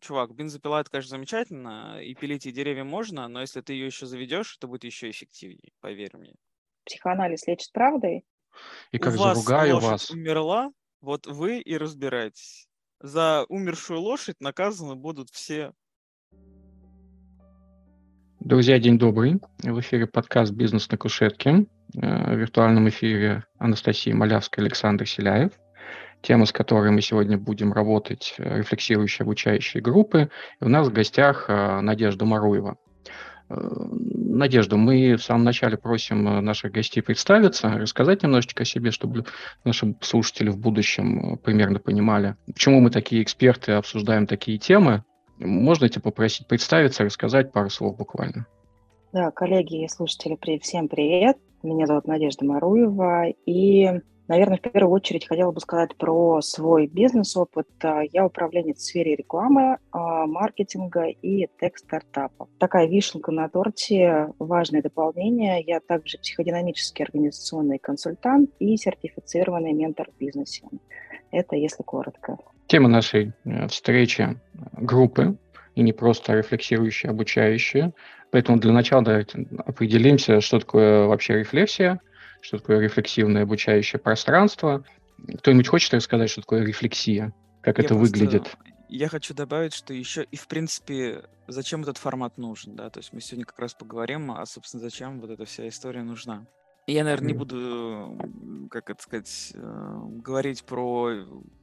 чувак, бензопила это, конечно, замечательно, и пилить и деревья можно, но если ты ее еще заведешь, это будет еще эффективнее, поверь мне. Психоанализ лечит правдой. И как У вас заругаю вас. умерла, вот вы и разбирайтесь. За умершую лошадь наказаны будут все. Друзья, день добрый. В эфире подкаст «Бизнес на кушетке». Э, в виртуальном эфире Анастасия Малявская, Александр Селяев – тема, с которой мы сегодня будем работать, э, рефлексирующие обучающие группы. И у нас в гостях э, Надежда Маруева. Э, Надежда, мы в самом начале просим наших гостей представиться, рассказать немножечко о себе, чтобы наши слушатели в будущем примерно понимали, почему мы такие эксперты обсуждаем такие темы. Можно тебя попросить представиться, рассказать пару слов буквально? Да, коллеги и слушатели, всем привет. Меня зовут Надежда Маруева, и Наверное, в первую очередь хотела бы сказать про свой бизнес-опыт. А, я управленец в сфере рекламы, а, маркетинга и тех-стартапов. Такая вишенка на торте, важное дополнение. Я также психодинамический организационный консультант и сертифицированный ментор в бизнесе. Это если коротко. Тема нашей э, встречи группы, и не просто рефлексирующие, обучающие. Поэтому для начала давайте определимся, что такое вообще рефлексия – что такое рефлексивное обучающее пространство. Кто-нибудь хочет рассказать, что такое рефлексия? Как я это просто, выглядит? Я хочу добавить, что еще и, в принципе, зачем этот формат нужен, да, то есть мы сегодня как раз поговорим, а, собственно, зачем вот эта вся история нужна. Я, наверное, не буду, как это сказать, э, говорить про...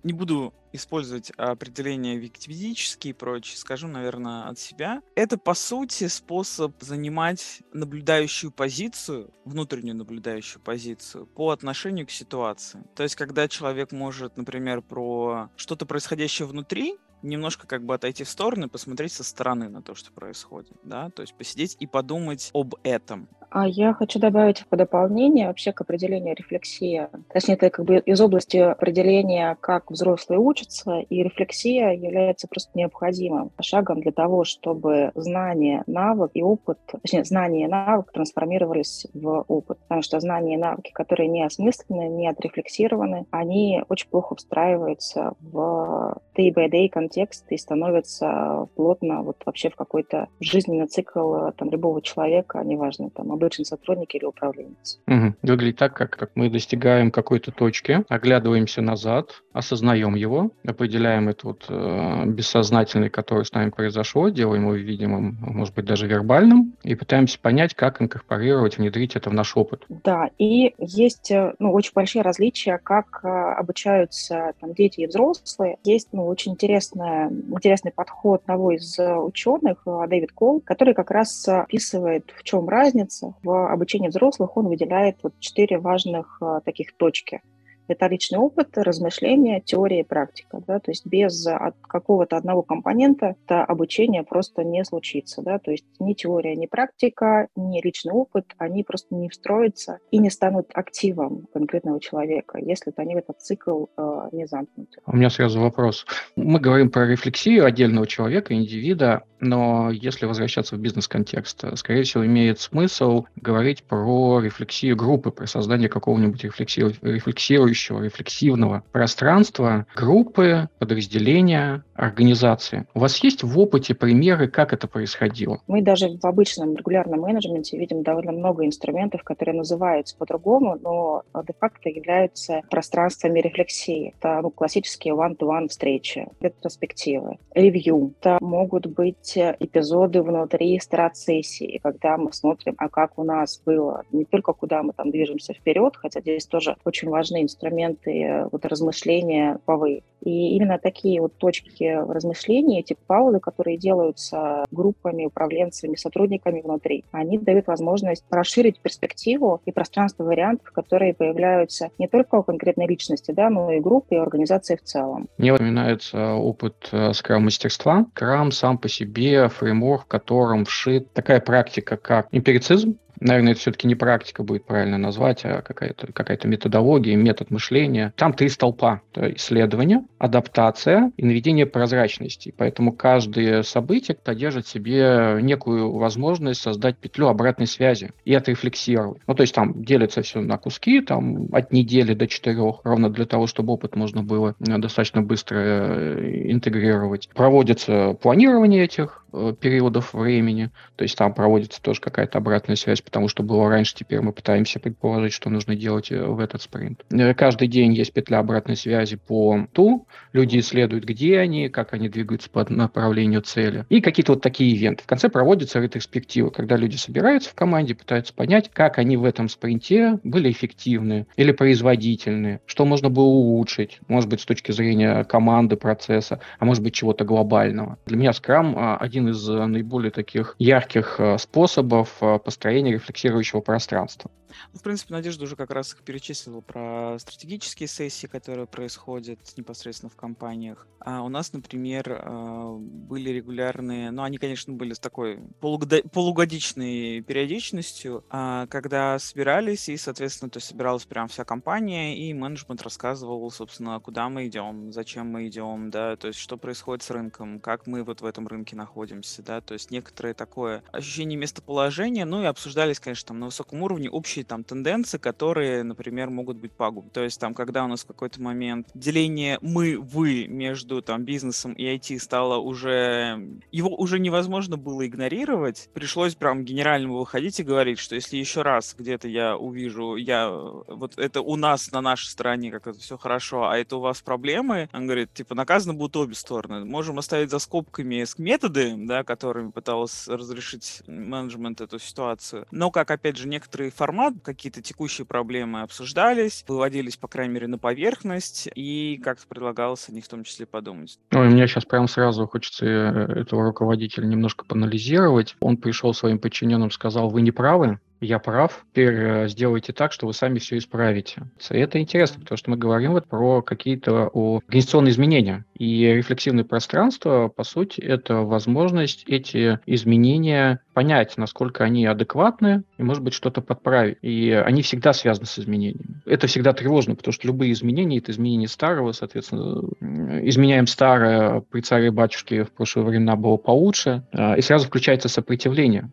Не буду использовать определения википедические и прочее. Скажу, наверное, от себя. Это, по сути, способ занимать наблюдающую позицию, внутреннюю наблюдающую позицию по отношению к ситуации. То есть, когда человек может, например, про что-то происходящее внутри, немножко как бы отойти в сторону и посмотреть со стороны на то, что происходит, да, то есть посидеть и подумать об этом. А я хочу добавить по дополнение вообще к определению рефлексия. Точнее, это как бы из области определения, как взрослые учатся, и рефлексия является просто необходимым шагом для того, чтобы знание, навык и опыт, точнее, знание и навык трансформировались в опыт. Потому что знания и навыки, которые не осмыслены, не отрефлексированы, они очень плохо встраиваются в day-by-day контекст и становятся плотно вот вообще в какой-то жизненный цикл там любого человека, неважно, там, обычный сотрудник или управленец. Угу. Выглядит так, как, как мы достигаем какой-то точки, оглядываемся назад, осознаем его, определяем это вот э, бессознательный, который с нами произошло, делаем его видимым, может быть, даже вербальным, и пытаемся понять, как инкорпорировать, внедрить это в наш опыт. Да, и есть ну, очень большие различия, как э, обучаются там, дети и взрослые. Есть ну, очень интересная, интересный подход одного из ученых, э, Дэвид Кол, который как раз описывает, в чем разница в обучении взрослых он выделяет вот четыре важных а, таких точки. Это личный опыт, размышления, теория и практика. Да? То есть без какого-то одного компонента это обучение просто не случится. Да? То есть ни теория, ни практика, ни личный опыт, они просто не встроятся и не станут активом конкретного человека, если они в этот цикл э, не замкнуты. У меня сразу вопрос. Мы говорим про рефлексию отдельного человека, индивида, но если возвращаться в бизнес-контекст, скорее всего, имеет смысл говорить про рефлексию группы, про создание какого-нибудь рефлексирующего существующего рефлексивного пространства группы, подразделения, организации. У вас есть в опыте примеры, как это происходило? Мы даже в обычном регулярном менеджменте видим довольно много инструментов, которые называются по-другому, но де-факто являются пространствами рефлексии. Это ну, классические one-to-one встречи, ретроспективы, ревью. Это могут быть эпизоды внутри страт-сессии, когда мы смотрим, а как у нас было, не только куда мы там движемся вперед, хотя здесь тоже очень важны инструменты, вот, размышления типовые. И именно такие вот точки размышления, эти паузы, которые делаются группами, управленцами, сотрудниками внутри, они дают возможность расширить перспективу и пространство вариантов, которые появляются не только у конкретной личности, да, но и группы, и организации в целом. Мне вспоминается опыт э, скрам-мастерства. Скрам сам по себе фреймворк, в котором вшит такая практика, как эмпирицизм, наверное, это все-таки не практика будет правильно назвать, а какая-то какая методология, метод мышления. Там три столпа. Это исследование, адаптация и наведение прозрачности. Поэтому каждое событие содержит себе некую возможность создать петлю обратной связи и отрефлексировать. Ну, то есть там делится все на куски, там от недели до четырех, ровно для того, чтобы опыт можно было достаточно быстро э, интегрировать. Проводится планирование этих периодов времени, то есть там проводится тоже какая-то обратная связь, потому что было раньше, теперь мы пытаемся предположить, что нужно делать в этот спринт. Каждый день есть петля обратной связи по ту, люди исследуют, где они, как они двигаются по направлению цели, и какие-то вот такие ивенты. В конце проводится ретроспектива, когда люди собираются в команде, пытаются понять, как они в этом спринте были эффективны или производительны, что можно было улучшить, может быть, с точки зрения команды, процесса, а может быть, чего-то глобального. Для меня Scrum а, один из а, наиболее таких ярких а, способов построения рефлексирующего пространства. Ну, в принципе, Надежда уже как раз их перечислила про стратегические сессии, которые происходят непосредственно в компаниях. А у нас, например, были регулярные, ну, они, конечно, были с такой полугодичной периодичностью, когда собирались, и, соответственно, то собиралась прям вся компания, и менеджмент рассказывал, собственно, куда мы идем, зачем мы идем, да, то есть что происходит с рынком, как мы вот в этом рынке находимся, да, то есть некоторое такое ощущение местоположения, ну и обсуждались, конечно, там на высоком уровне общие там тенденции, которые, например, могут быть пагубны. То есть там, когда у нас в какой-то момент деление мы-вы между там бизнесом и IT стало уже... Его уже невозможно было игнорировать, пришлось прям генеральному выходить и говорить, что если еще раз где-то я увижу, я вот это у нас на нашей стороне как это все хорошо, а это у вас проблемы, он говорит, типа, наказаны будут обе стороны. Можем оставить за скобками методы, да, которыми пыталась разрешить менеджмент эту ситуацию. Но, как, опять же, некоторый формат, какие-то текущие проблемы обсуждались, выводились, по крайней мере, на поверхность, и как-то предлагалось о них в том числе подумать. Ой, мне сейчас прям сразу хочется э, этого руководителя немножко поанализировать. Он пришел своим подчиненным, сказал, вы не правы, я прав, теперь э, сделайте так, что вы сами все исправите. Это интересно, потому что мы говорим вот про какие-то организационные изменения. И рефлексивное пространство, по сути, это возможность эти изменения понять, насколько они адекватны, и, может быть, что-то подправить. И они всегда связаны с изменениями. Это всегда тревожно, потому что любые изменения – это изменения старого, соответственно, изменяем старое, при царе батюшке в прошлые времена было получше, а, и сразу включается сопротивление.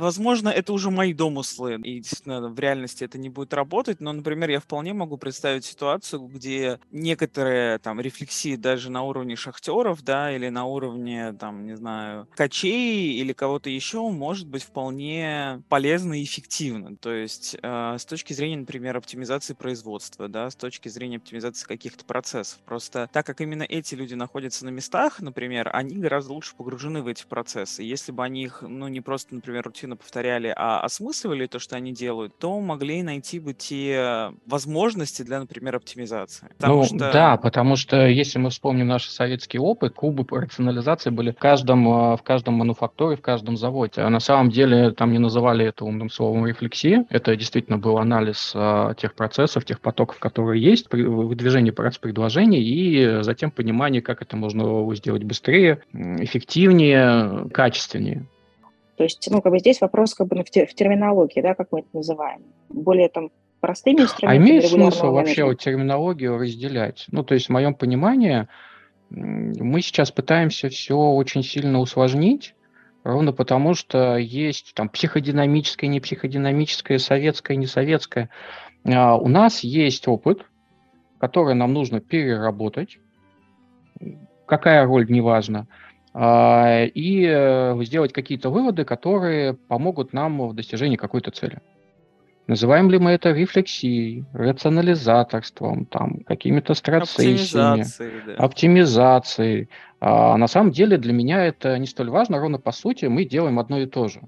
Возможно, это уже мои домыслы, и действительно в реальности это не будет работать, но, например, я вполне могу представить ситуацию, где некоторые там рефлексии даже на уровне шахтеров, да, или на уровне, там, не знаю, качей или кого-то еще может быть вполне полезно и эффективно. То есть э, с точки зрения, например, оптимизации производства, да, с точки зрения оптимизации каких-то процессов. Просто так как именно эти люди находятся на местах, например, они гораздо лучше погружены в эти процессы. Если бы они их, ну, не просто, например, рутинно рутинно повторяли, а осмысливали то, что они делают, то могли найти бы те возможности для, например, оптимизации. Потому ну, что... да, потому что если мы вспомним наш советский опыт, кубы по рационализации были в каждом, а, в каждом мануфакторе, в каждом заводе. А на самом деле там не называли это умным словом рефлексия. Это действительно был анализ а, тех процессов, тех потоков, которые есть, при, выдвижение предложений и затем понимание, как это можно сделать быстрее, эффективнее, качественнее. То есть, ну, как бы здесь вопрос как бы в, в терминологии, да, как мы это называем. Более там простыми инструментами. А имеет смысл вообще вот терминологию разделять? Ну, то есть, в моем понимании, мы сейчас пытаемся все очень сильно усложнить, ровно потому что есть там психодинамическое, не психодинамическое, советское, не советское. А у нас есть опыт, который нам нужно переработать. Какая роль, неважно. А, и э, сделать какие-то выводы, которые помогут нам в достижении какой-то цели. Называем ли мы это рефлексией, рационализаторством, там, какими-то страцессиями, оптимизацией, да. оптимизацией. А на самом деле для меня это не столь важно, ровно по сути мы делаем одно и то же.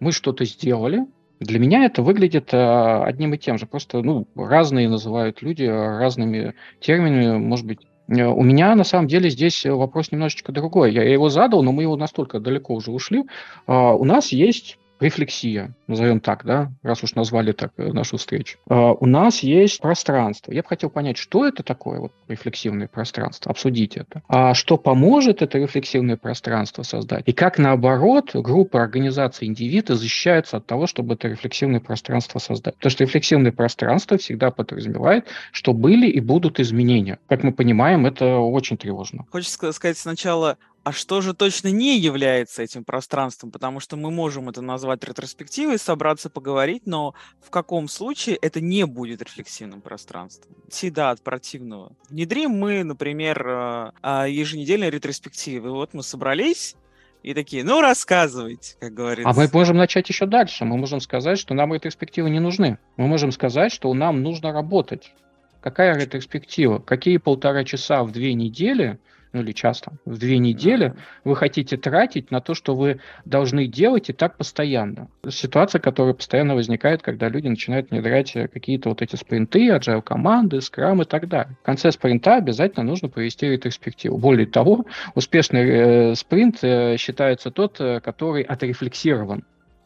Мы что-то сделали, для меня это выглядит а, одним и тем же. Просто ну, разные называют люди разными терминами, может быть, у меня на самом деле здесь вопрос немножечко другой. Я его задал, но мы его настолько далеко уже ушли. А, у нас есть рефлексия, назовем так, да, раз уж назвали так э, нашу встречу. А, у нас есть пространство. Я бы хотел понять, что это такое вот рефлексивное пространство, обсудить это. А что поможет это рефлексивное пространство создать? И как, наоборот, группа, организации, индивиды защищаются от того, чтобы это рефлексивное пространство создать? Потому что рефлексивное пространство всегда подразумевает, что были и будут изменения. Как мы понимаем, это очень тревожно. Хочется сказать сначала, а что же точно не является этим пространством? Потому что мы можем это назвать ретроспективой, собраться поговорить, но в каком случае это не будет рефлексивным пространством? Всегда от противного. Внедрим мы, например, э, а, еженедельные ретроспективы. Вот мы собрались, и такие, ну, рассказывайте, как говорится. А мы можем начать еще дальше. Мы можем сказать, что нам ретроспективы не нужны. Мы можем сказать, что нам нужно работать. Какая ретроспектива? Какие полтора часа в две недели – ну или часто, в две недели вы хотите тратить на то, что вы должны делать и так постоянно. Ситуация, которая постоянно возникает, когда люди начинают внедрять какие-то вот эти спринты, agile команды, скрам и так далее. В конце спринта обязательно нужно провести ретроспективу. Более того, успешный э, спринт э, считается тот, э, который отрефлексирован.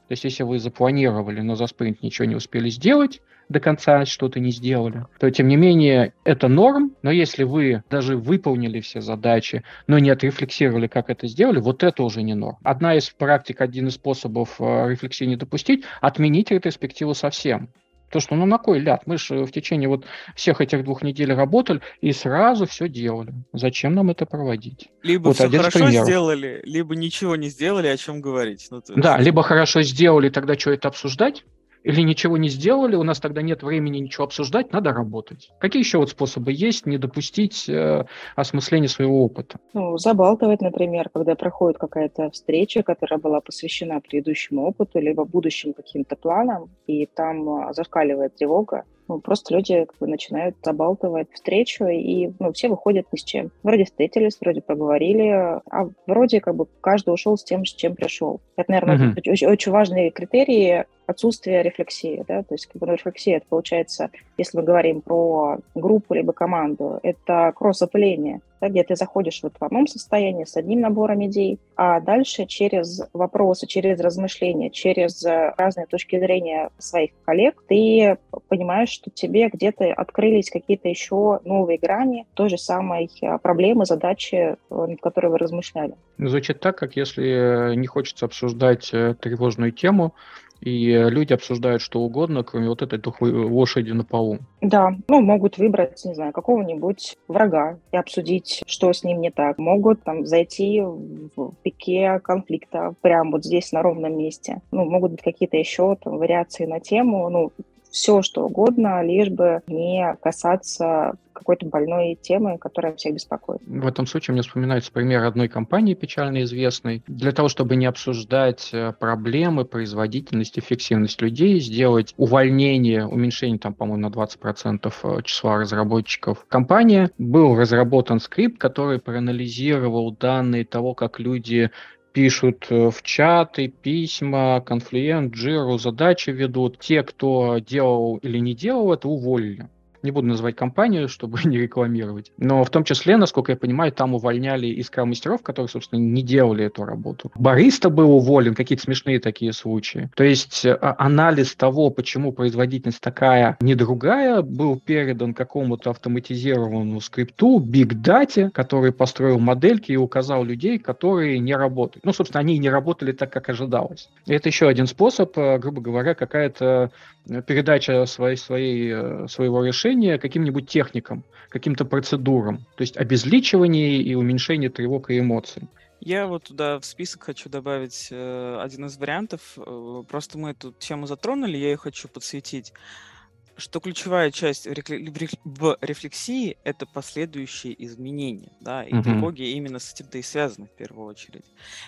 То есть, если вы запланировали, но за спринт ничего не успели сделать, до конца что-то не сделали, то тем не менее это норм, но если вы даже выполнили все задачи, но не отрефлексировали, как это сделали, вот это уже не норм. Одна из практик, один из способов э, рефлексии не допустить, отменить ретроспективу совсем. То, что ну на кой ляд? Мы же в течение вот всех этих двух недель работали и сразу все делали. Зачем нам это проводить? Либо вот все хорошо сделали, либо ничего не сделали, о чем говорить. Ну, есть... Да, либо хорошо сделали, тогда что это обсуждать? Или ничего не сделали, у нас тогда нет времени ничего обсуждать, надо работать. Какие еще вот способы есть не допустить э, осмысления своего опыта? Ну, забалтывать, например, когда проходит какая-то встреча, которая была посвящена предыдущему опыту, либо будущим каким-то планам, и там а, зашкаливает тревога, ну, просто люди как бы, начинают забалтывать встречу, и ну, все выходят ни с чем. Вроде встретились, вроде поговорили, а вроде как бы каждый ушел с тем, с чем пришел. Это, наверное, uh-huh. очень, очень важные критерии отсутствие рефлексии, да, то есть как бы, ну, рефлексия, это получается, если мы говорим про группу либо команду, это кросс-опыление, да, где ты заходишь вот в одном состоянии с одним набором идей, а дальше через вопросы, через размышления, через разные точки зрения своих коллег ты понимаешь, что тебе где-то открылись какие-то еще новые грани той же самой а, проблемы, задачи, над которой вы размышляли. Звучит так, как если не хочется обсуждать э, тревожную тему, и люди обсуждают что угодно, кроме вот этой тухлой лошади на полу. Да, ну, могут выбрать, не знаю, какого-нибудь врага и обсудить, что с ним не так. Могут там зайти в пике конфликта прямо вот здесь, на ровном месте. Ну, могут быть какие-то еще там вариации на тему. Ну, все, что угодно, лишь бы не касаться какой-то больной темы, которая всех беспокоит. В этом случае мне вспоминается пример одной компании печально известной. Для того, чтобы не обсуждать э, проблемы, производительность, эффективность людей, сделать увольнение, уменьшение, там, по-моему, на 20% э, числа разработчиков компания, был разработан скрипт, который проанализировал данные того, как люди пишут э, в чаты, письма, конфлиент, джиру, задачи ведут. Те, кто делал или не делал это, уволили не буду называть компанию, чтобы не рекламировать, но в том числе, насколько я понимаю, там увольняли и мастеров, которые, собственно, не делали эту работу. Бариста был уволен, какие-то смешные такие случаи. То есть а, анализ того, почему производительность такая, не другая, был передан какому-то автоматизированному скрипту, Big Data, который построил модельки и указал людей, которые не работают. Ну, собственно, они не работали так, как ожидалось. И это еще один способ, э, грубо говоря, какая-то Э, передача своей, своей, э, своего решения каким-нибудь техникам, каким-то процедурам, то есть обезличивание и уменьшение тревог и эмоций. Я вот туда в список хочу добавить э, один из вариантов. Э, просто мы эту тему затронули, я ее хочу подсветить что ключевая часть в рефлексии — это последующие изменения, да, и угу. тревоги именно с этим-то и связаны в первую очередь.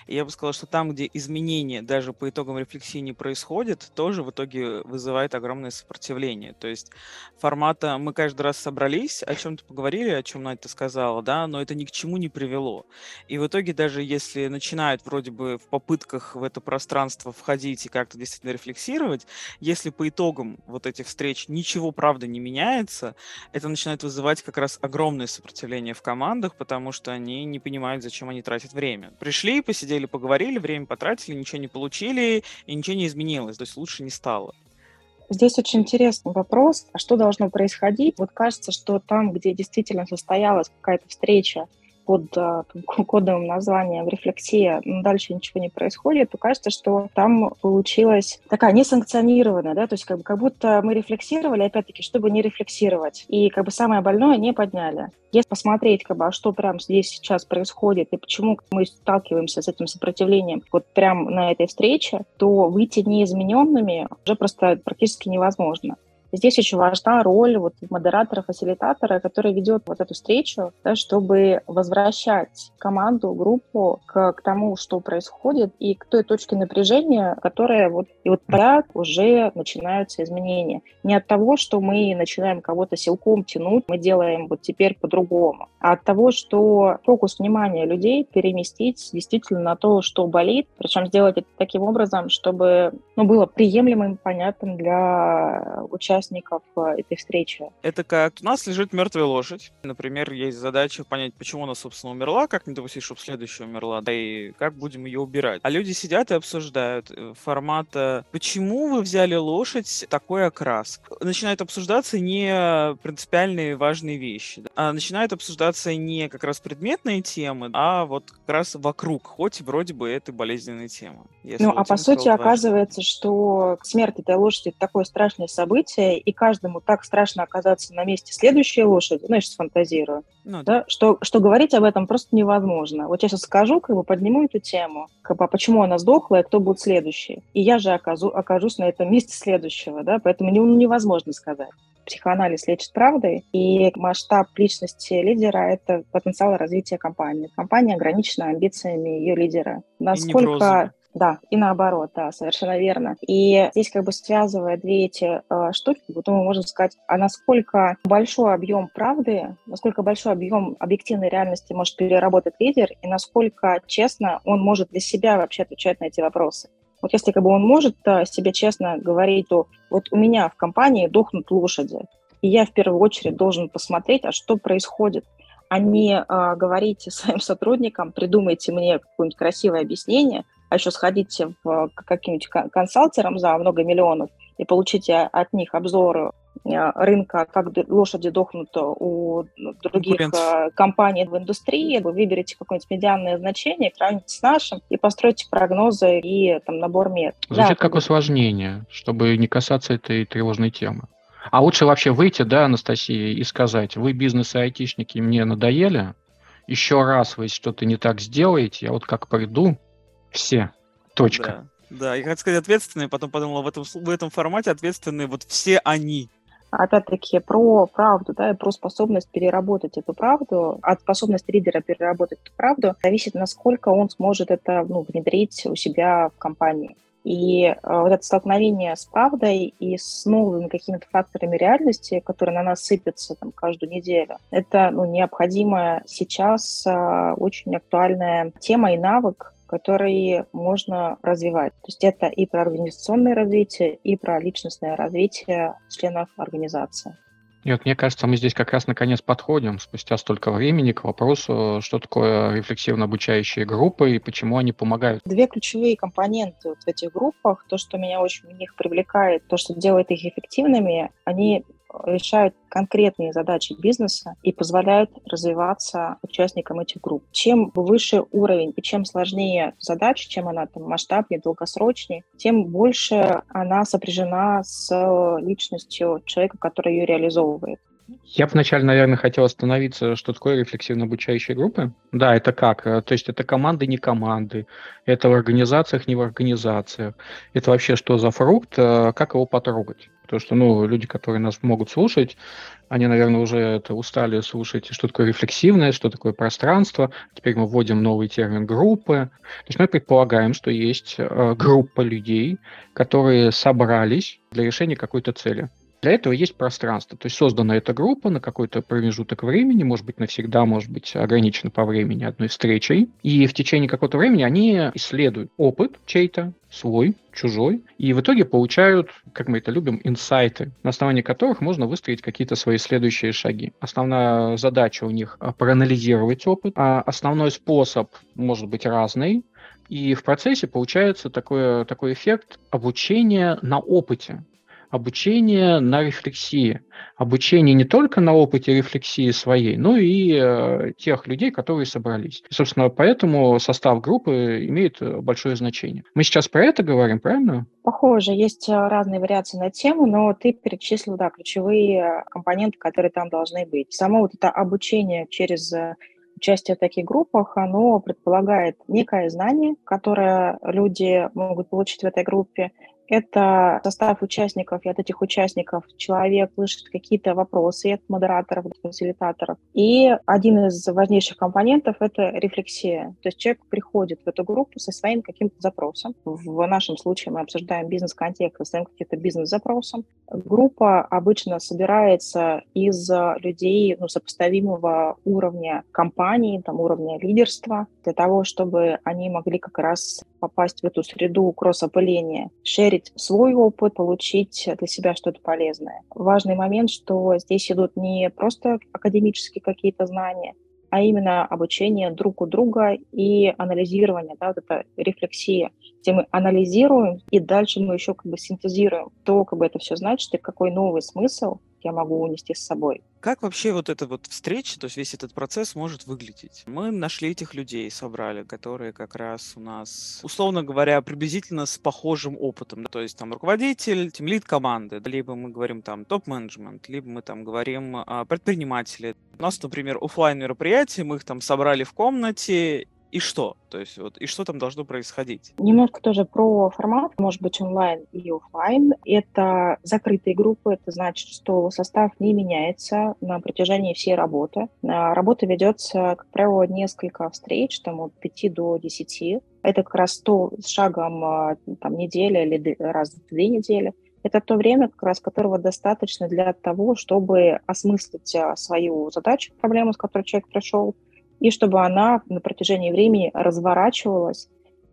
И я бы сказал, что там, где изменения даже по итогам рефлексии не происходят, тоже в итоге вызывает огромное сопротивление. То есть формата мы каждый раз собрались, о чем-то поговорили, о чем Надя сказала, да, но это ни к чему не привело. И в итоге даже если начинают вроде бы в попытках в это пространство входить и как-то действительно рефлексировать, если по итогам вот этих встреч ничего, правда, не меняется, это начинает вызывать как раз огромное сопротивление в командах, потому что они не понимают, зачем они тратят время. Пришли, посидели, поговорили, время потратили, ничего не получили, и ничего не изменилось, то есть лучше не стало. Здесь очень интересный вопрос, а что должно происходить? Вот кажется, что там, где действительно состоялась какая-то встреча под а, кодовым названием «Рефлексия», но дальше ничего не происходит, то кажется, что там получилась такая несанкционированная, да, то есть как, бы, как будто мы рефлексировали, опять-таки, чтобы не рефлексировать, и как бы самое больное не подняли. Если посмотреть, как бы, а что прямо здесь сейчас происходит и почему мы сталкиваемся с этим сопротивлением вот прямо на этой встрече, то выйти неизмененными уже просто практически невозможно. Здесь очень важна роль вот модератора, фасилитатора, который ведет вот эту встречу, да, чтобы возвращать команду, группу к, к тому, что происходит, и к той точке напряжения, которая вот, и вот тогда уже начинаются изменения. Не от того, что мы начинаем кого-то силком тянуть, мы делаем вот теперь по-другому, а от того, что фокус внимания людей переместить действительно на то, что болит, причем сделать это таким образом, чтобы ну, было приемлемым, понятным для участников участников э, этой встречи. Это как у нас лежит мертвая лошадь. Например, есть задача понять, почему она, собственно, умерла, как не допустить, чтобы следующая умерла, да и как будем ее убирать. А люди сидят и обсуждают э, формата, почему вы взяли лошадь такой окрас. Начинают обсуждаться не принципиальные важные вещи, да? а начинают обсуждаться не как раз предметные темы, а вот как раз вокруг, хоть вроде бы это болезненная тема. Ну, а по сути оказывается, что смерть этой лошади это такое страшное событие, и каждому так страшно оказаться на месте следующей лошади, ну, я сейчас фантазирую, ну, да, что, что говорить об этом просто невозможно. Вот я сейчас скажу, как бы подниму эту тему, как бы, а почему она сдохла и кто будет следующий. И я же окажу, окажусь на этом месте следующего, да, поэтому не, невозможно сказать психоанализ лечит правдой, и масштаб личности лидера – это потенциал развития компании. Компания ограничена амбициями ее лидера. Насколько да, и наоборот, да, совершенно верно. И здесь как бы связывая две эти э, штуки, вот мы можем сказать, а насколько большой объем правды, насколько большой объем объективной реальности может переработать лидер, и насколько честно он может для себя вообще отвечать на эти вопросы. Вот если как бы он может э, себе честно говорить, то вот у меня в компании дохнут лошади, и я в первую очередь должен посмотреть, а что происходит, а не э, говорите своим сотрудникам, придумайте мне какое-нибудь красивое объяснение, а еще сходите в, к каким-нибудь консалтерам за много миллионов и получите от них обзоры э, рынка, как лошади дохнут у других э, компаний в индустрии, вы выберете какое-нибудь медианное значение, сравните с нашим и постройте прогнозы и там, набор мер. Звучит да, как усложнение, чтобы не касаться этой тревожной темы. А лучше вообще выйти, да, Анастасия, и сказать, вы бизнес и айтишники мне надоели, еще раз вы что-то не так сделаете, я вот как приду, все. Точка. Да, да. я хотел сказать ответственные, потом подумала, в этом, в этом формате ответственные вот все они. Опять-таки про правду, да, и про способность переработать эту правду, от способности лидера переработать эту правду зависит, насколько он сможет это ну, внедрить у себя в компании. И э, вот это столкновение с правдой и с новыми какими-то факторами реальности, которые на нас сыпятся там, каждую неделю, это ну, необходимая сейчас э, очень актуальная тема и навык, которые можно развивать. То есть это и про организационное развитие, и про личностное развитие членов организации. И вот мне кажется, мы здесь как раз наконец подходим спустя столько времени к вопросу, что такое рефлексивно-обучающие группы и почему они помогают. Две ключевые компоненты вот в этих группах, то, что меня очень в них привлекает, то, что делает их эффективными, они решают конкретные задачи бизнеса и позволяют развиваться участникам этих групп. Чем выше уровень и чем сложнее задача, чем она там масштабнее, долгосрочнее, тем больше она сопряжена с личностью человека, который ее реализовывает. Я вначале, наверное, хотел остановиться, что такое рефлексивно-обучающие группы. Да, это как? То есть это команды, не команды. Это в организациях, не в организациях. Это вообще что за фрукт, как его потрогать? Потому что, ну, люди, которые нас могут слушать, они, наверное, уже это устали слушать, что такое рефлексивное, что такое пространство. Теперь мы вводим новый термин группы. То есть мы предполагаем, что есть э, группа людей, которые собрались для решения какой-то цели. Для этого есть пространство. То есть создана эта группа на какой-то промежуток времени, может быть, навсегда, может быть, ограничена по времени одной встречей. И в течение какого-то времени они исследуют опыт чей-то, свой, чужой, и в итоге получают, как мы это любим, инсайты, на основании которых можно выстроить какие-то свои следующие шаги. Основная задача у них проанализировать опыт, а основной способ может быть разный, и в процессе получается такой, такой эффект обучения на опыте обучение на рефлексии. Обучение не только на опыте рефлексии своей, но и э, тех людей, которые собрались. И, собственно, поэтому состав группы имеет э, большое значение. Мы сейчас про это говорим, правильно? Похоже, есть э, разные вариации на тему, но ты перечислил, да, ключевые э, компоненты, которые там должны быть. Само вот это обучение через участие в таких группах, оно предполагает некое знание, которое люди могут получить в этой группе, это состав участников, и от этих участников человек слышит какие-то вопросы от модераторов, фасилитаторов. И один из важнейших компонентов — это рефлексия. То есть человек приходит в эту группу со своим каким-то запросом. В нашем случае мы обсуждаем бизнес-контекст, со своим каким-то бизнес-запросом. Группа обычно собирается из людей ну, сопоставимого уровня компании, там, уровня лидерства, для того, чтобы они могли как раз попасть в эту среду кросс-опыления, шерить свой опыт, получить для себя что-то полезное. Важный момент, что здесь идут не просто академические какие-то знания, а именно обучение друг у друга и анализирование, да, вот эта рефлексия, где мы анализируем, и дальше мы еще как бы синтезируем то, как бы это все значит, и какой новый смысл я могу унести с собой. Как вообще вот эта вот встреча, то есть весь этот процесс может выглядеть? Мы нашли этих людей, собрали, которые как раз у нас, условно говоря, приблизительно с похожим опытом. То есть там руководитель, тимлид команды, либо мы говорим там топ-менеджмент, либо мы там говорим а, предприниматели. У нас, например, офлайн мероприятие, мы их там собрали в комнате, и что? То есть вот и что там должно происходить? Немножко тоже про формат, может быть онлайн и офлайн. Это закрытые группы, это значит, что состав не меняется на протяжении всей работы. А, работа ведется, как правило, несколько встреч, там от 5 до 10. Это как раз то с шагом а, там, неделя или раз в две недели. Это то время, как раз которого достаточно для того, чтобы осмыслить а, свою задачу, проблему, с которой человек пришел, и чтобы она на протяжении времени разворачивалась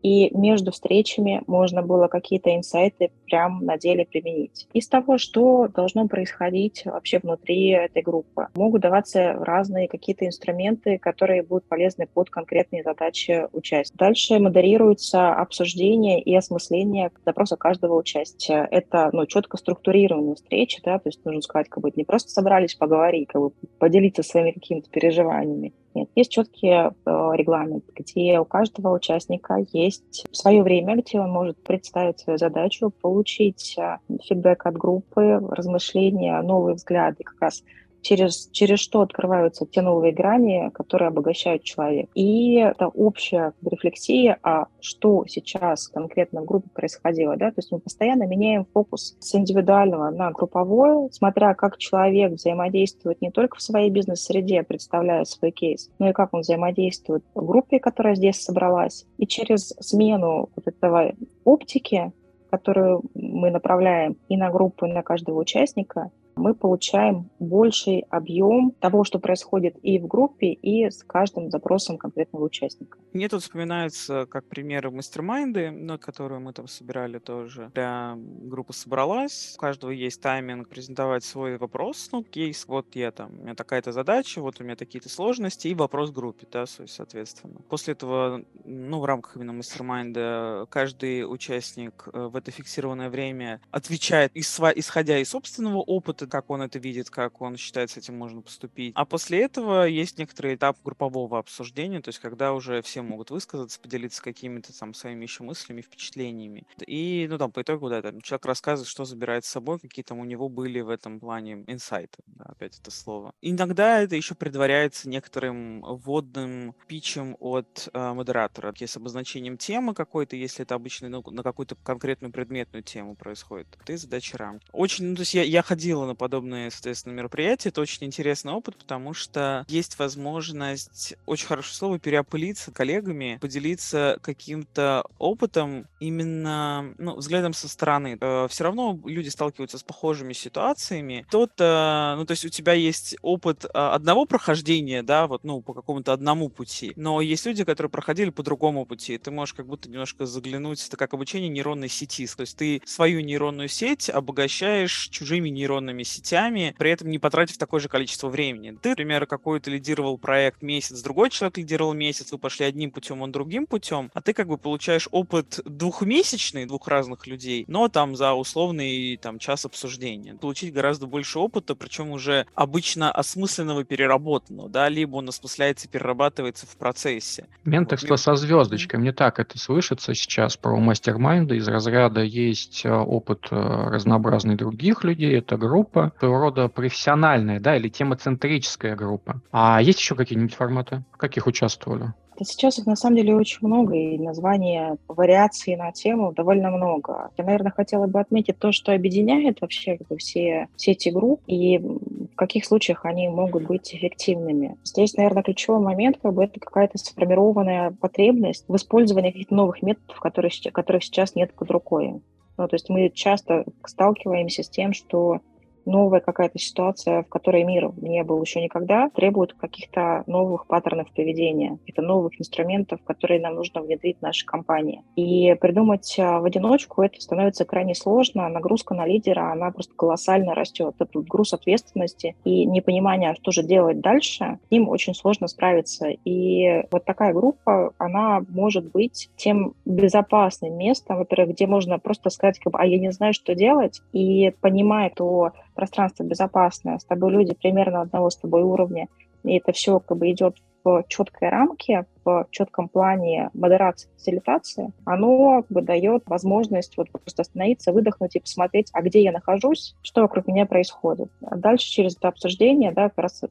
и между встречами можно было какие-то инсайты прямо на деле применить. Из того, что должно происходить вообще внутри этой группы, могут даваться разные какие-то инструменты, которые будут полезны под конкретные задачи участия. Дальше модерируется обсуждение и осмысление запроса каждого участия. Это ну, четко структурированные встречи, да, то есть нужно сказать, как бы не просто собрались поговорить, как бы поделиться своими какими-то переживаниями, нет, есть четкий э, регламент, где у каждого участника есть свое время, где он может представить свою задачу, получить э, фидбэк от группы, размышления, новые взгляды, как раз через, через что открываются те новые грани, которые обогащают человека. И это общая рефлексия, а что сейчас конкретно в группе происходило. Да? То есть мы постоянно меняем фокус с индивидуального на групповой, смотря как человек взаимодействует не только в своей бизнес-среде, представляя свой кейс, но и как он взаимодействует в группе, которая здесь собралась. И через смену вот этого оптики, которую мы направляем и на группу, и на каждого участника, мы получаем больший объем того, что происходит и в группе, и с каждым запросом конкретного участника. Мне тут вспоминается как примеры мастер-майнды, ну, которые мы там собирали тоже. Для группа собралась, у каждого есть тайминг презентовать свой вопрос, ну, кейс, вот я там, у меня такая-то задача, вот у меня такие-то сложности, и вопрос группе, да, соответственно. После этого, ну, в рамках именно мастер-майнда каждый участник э, в это фиксированное время отвечает, исходя из собственного опыта, как он это видит, как он считает, с этим можно поступить. А после этого есть некоторый этап группового обсуждения, то есть когда уже все могут высказаться, поделиться какими-то там своими еще мыслями, впечатлениями. И, ну, там, по итогу, да, там, человек рассказывает, что забирает с собой, какие там у него были в этом плане инсайты, да, опять это слово. Иногда это еще предваряется некоторым вводным питчем от э, модератора, с обозначением темы какой-то, если это обычно ну, на какую-то конкретную предметную тему происходит. Это задача рамки. Очень, ну, то есть я, я ходила, подобные, соответственно, мероприятия. Это очень интересный опыт, потому что есть возможность, очень хорошее слово, переопылиться коллегами, поделиться каким-то опытом именно, ну, взглядом со стороны. Э, Все равно люди сталкиваются с похожими ситуациями. Кто-то, ну, то есть у тебя есть опыт а, одного прохождения, да, вот, ну, по какому-то одному пути, но есть люди, которые проходили по другому пути. Ты можешь как будто немножко заглянуть, это как обучение нейронной сети. То есть ты свою нейронную сеть обогащаешь чужими нейронными сетями, при этом не потратив такое же количество времени. Ты, например, какой-то лидировал проект месяц, другой человек лидировал месяц, вы пошли одним путем, он другим путем, а ты как бы получаешь опыт двухмесячный двух разных людей, но там за условный там час обсуждения. Получить гораздо больше опыта, причем уже обычно осмысленного переработанного, да, либо он осмысляется и перерабатывается в процессе. Менторство со звездочкой. Мне так это слышится сейчас про мастер-майнды. Из разряда есть э, опыт э, разнообразный других людей. Это группа, своего рода профессиональная, да, или темоцентрическая группа. А есть еще какие-нибудь форматы? В каких участвовали? Сейчас их на самом деле очень много, и названия вариаций на тему довольно много. Я, наверное, хотела бы отметить то, что объединяет вообще как бы, все, все эти группы, и в каких случаях они могут быть эффективными. Здесь, наверное, ключевой момент как бы, это какая-то сформированная потребность в использовании каких-то новых методов, которые, которых сейчас нет под рукой. Ну, то есть мы часто сталкиваемся с тем, что новая какая-то ситуация, в которой мир не был еще никогда, требует каких-то новых паттернов поведения, каких-то новых инструментов, которые нам нужно внедрить в нашей компании. И придумать а, в одиночку это становится крайне сложно, нагрузка на лидера, она просто колоссально растет. Это груз ответственности и непонимание, что же делать дальше, им очень сложно справиться. И вот такая группа, она может быть тем безопасным местом, во-первых, где можно просто сказать, как бы, а я не знаю, что делать, и понимая, то пространство безопасное, с тобой люди примерно одного с тобой уровня, и это все как бы идет в четкой рамке, в четком плане модерации, фасилитации, оно как бы дает возможность вот просто остановиться, выдохнуть и посмотреть, а где я нахожусь, что вокруг меня происходит. А дальше через это обсуждение да, как раз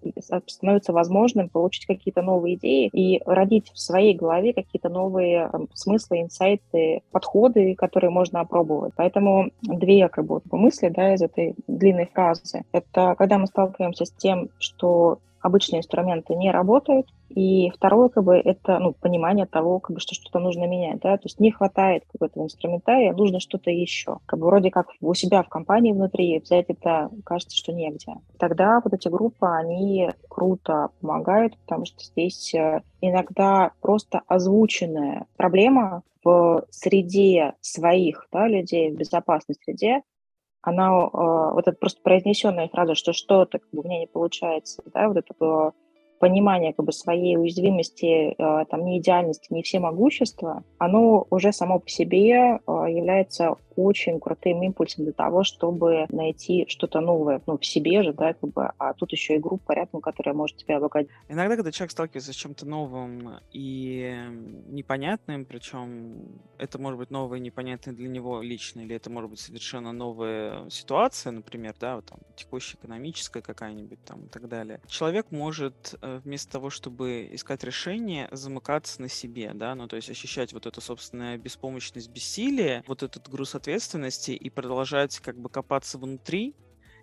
становится возможным получить какие-то новые идеи и родить в своей голове какие-то новые там, смыслы, инсайты, подходы, которые можно опробовать. Поэтому две как бы, мысли да, из этой длинной фразы. Это когда мы сталкиваемся с тем, что обычные инструменты не работают. И второе, как бы, это ну, понимание того, как бы, что что-то нужно менять. Да? То есть не хватает какого-то инструментария, нужно что-то еще. Как бы вроде как у себя в компании внутри взять это кажется, что негде. Тогда вот эти группы, они круто помогают, потому что здесь э, иногда просто озвученная проблема в среде своих да, людей, в безопасной среде, она, э, вот эта просто произнесенная фраза, что что-то как бы, у меня не получается, да, вот это понимание как бы своей уязвимости, э, там, не идеальности, не всемогущества, оно уже само по себе э, является очень крутым импульсом для того, чтобы найти что-то новое, ну, в себе же, да, как бы, а тут еще и группа рядом, которая может тебя обогатить. Иногда, когда человек сталкивается с чем-то новым и непонятным, причем это может быть новое и непонятное для него лично, или это может быть совершенно новая ситуация, например, да, вот там текущая экономическая какая-нибудь там и так далее. Человек может э, вместо того, чтобы искать решение, замыкаться на себе, да, ну, то есть ощущать вот эту собственную беспомощность, бессилие, вот этот груз ответственности и продолжать как бы копаться внутри,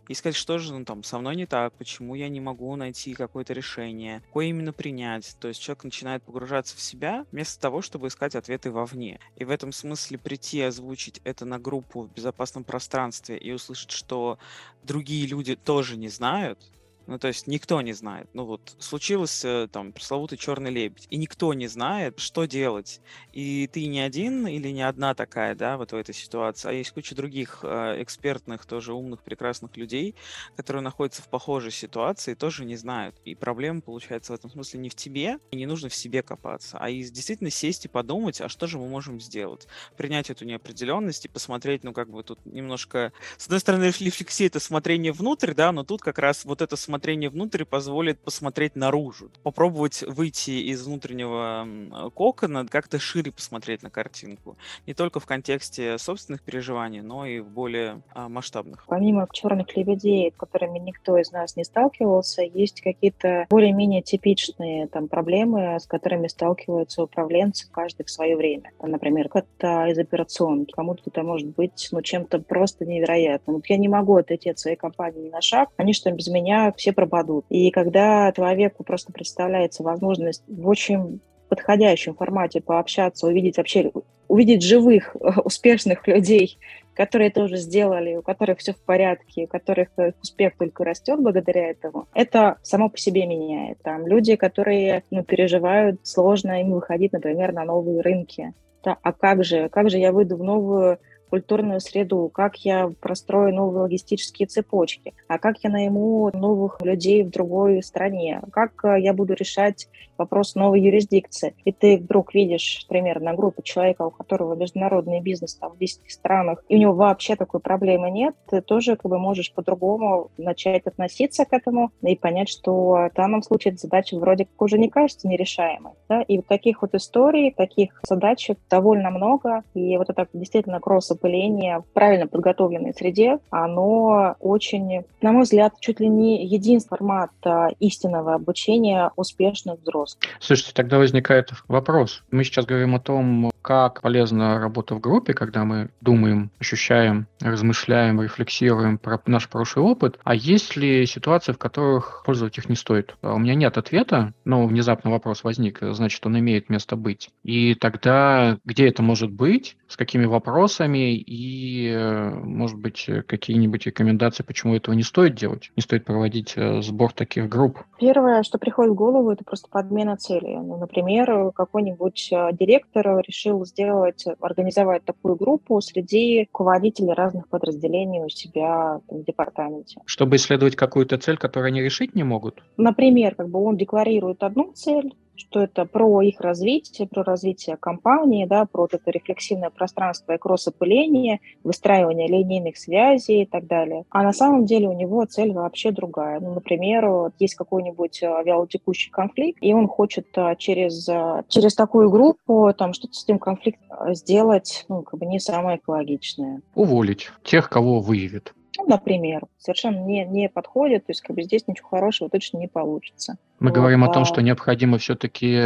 и сказать, что же ну, там со мной не так, почему я не могу найти какое-то решение, какое именно принять. То есть человек начинает погружаться в себя вместо того, чтобы искать ответы вовне. И в этом смысле прийти озвучить это на группу в безопасном пространстве и услышать, что другие люди тоже не знают, ну, то есть никто не знает. Ну вот случился там пресловутый черный лебедь, и никто не знает, что делать. И ты не один или не одна такая, да, вот в этой ситуации, а есть куча других э, экспертных, тоже умных, прекрасных людей, которые находятся в похожей ситуации, тоже не знают. И проблема получается в этом смысле не в тебе, и не нужно в себе копаться, а и действительно сесть и подумать, а что же мы можем сделать. Принять эту неопределенность и посмотреть, ну как бы тут немножко, с одной стороны, рефлексия это смотрение внутрь, да, но тут как раз вот это смотрение посмотрение внутрь позволит посмотреть наружу, попробовать выйти из внутреннего кокона, как-то шире посмотреть на картинку. Не только в контексте собственных переживаний, но и в более а, масштабных. Помимо черных лебедей, с которыми никто из нас не сталкивался, есть какие-то более-менее типичные там проблемы, с которыми сталкиваются управленцы каждый в свое время. Например, это из операционки. Кому-то это может быть ну, чем-то просто невероятным. Вот я не могу отойти от своей компании ни на шаг, они что без меня все пропадут. И когда человеку просто представляется возможность в очень подходящем формате пообщаться, увидеть вообще, увидеть живых, успешных людей, которые тоже сделали, у которых все в порядке, у которых успех только растет благодаря этому, это само по себе меняет. Там люди, которые ну, переживают, сложно им выходить, например, на новые рынки. Да, а как же, как же я выйду в новую культурную среду, как я прострою новые логистические цепочки, а как я найму новых людей в другой стране, как э, я буду решать вопрос новой юрисдикции. И ты вдруг видишь примерно группу человека, у которого международный бизнес там в 10 странах, и у него вообще такой проблемы нет, ты тоже как бы можешь по-другому начать относиться к этому и понять, что в данном случае задача вроде как уже не кажется нерешаемой. Да? И таких вот историй, таких задачек довольно много, и вот это действительно кросс распыление в правильно подготовленной среде, оно очень, на мой взгляд, чуть ли не единственный формат а, истинного обучения успешных взрослых. Слушайте, тогда возникает вопрос. Мы сейчас говорим о том, как полезна работа в группе, когда мы думаем, ощущаем, размышляем, рефлексируем про наш прошлый опыт. А есть ли ситуации, в которых пользоваться их не стоит? А у меня нет ответа, но внезапно вопрос возник, значит, он имеет место быть. И тогда где это может быть, с какими вопросами и, э, может быть, какие-нибудь рекомендации, почему этого не стоит делать? Не стоит проводить э, сбор таких групп? Первое, что приходит в голову, это просто подмена цели. Ну, например, какой-нибудь э, директор решил сделать, организовать такую группу среди руководителей разных подразделений у себя в департаменте. Чтобы исследовать какую-то цель, которую они решить не могут? Например, как бы он декларирует одну цель, что это про их развитие, про развитие компании, да, про вот это рефлексивное пространство и кроссопыление, выстраивание линейных связей и так далее. А на самом деле у него цель вообще другая. Ну, например, вот есть какой-нибудь э, вялотекущий конфликт, и он хочет э, через, э, через такую группу там что-то с этим конфликтом сделать, ну, как бы не самое экологичное. Уволить тех, кого выявит. Ну, например, совершенно не, не подходит, то есть как бы здесь ничего хорошего точно не получится. Мы вот, говорим о том, что необходимо все-таки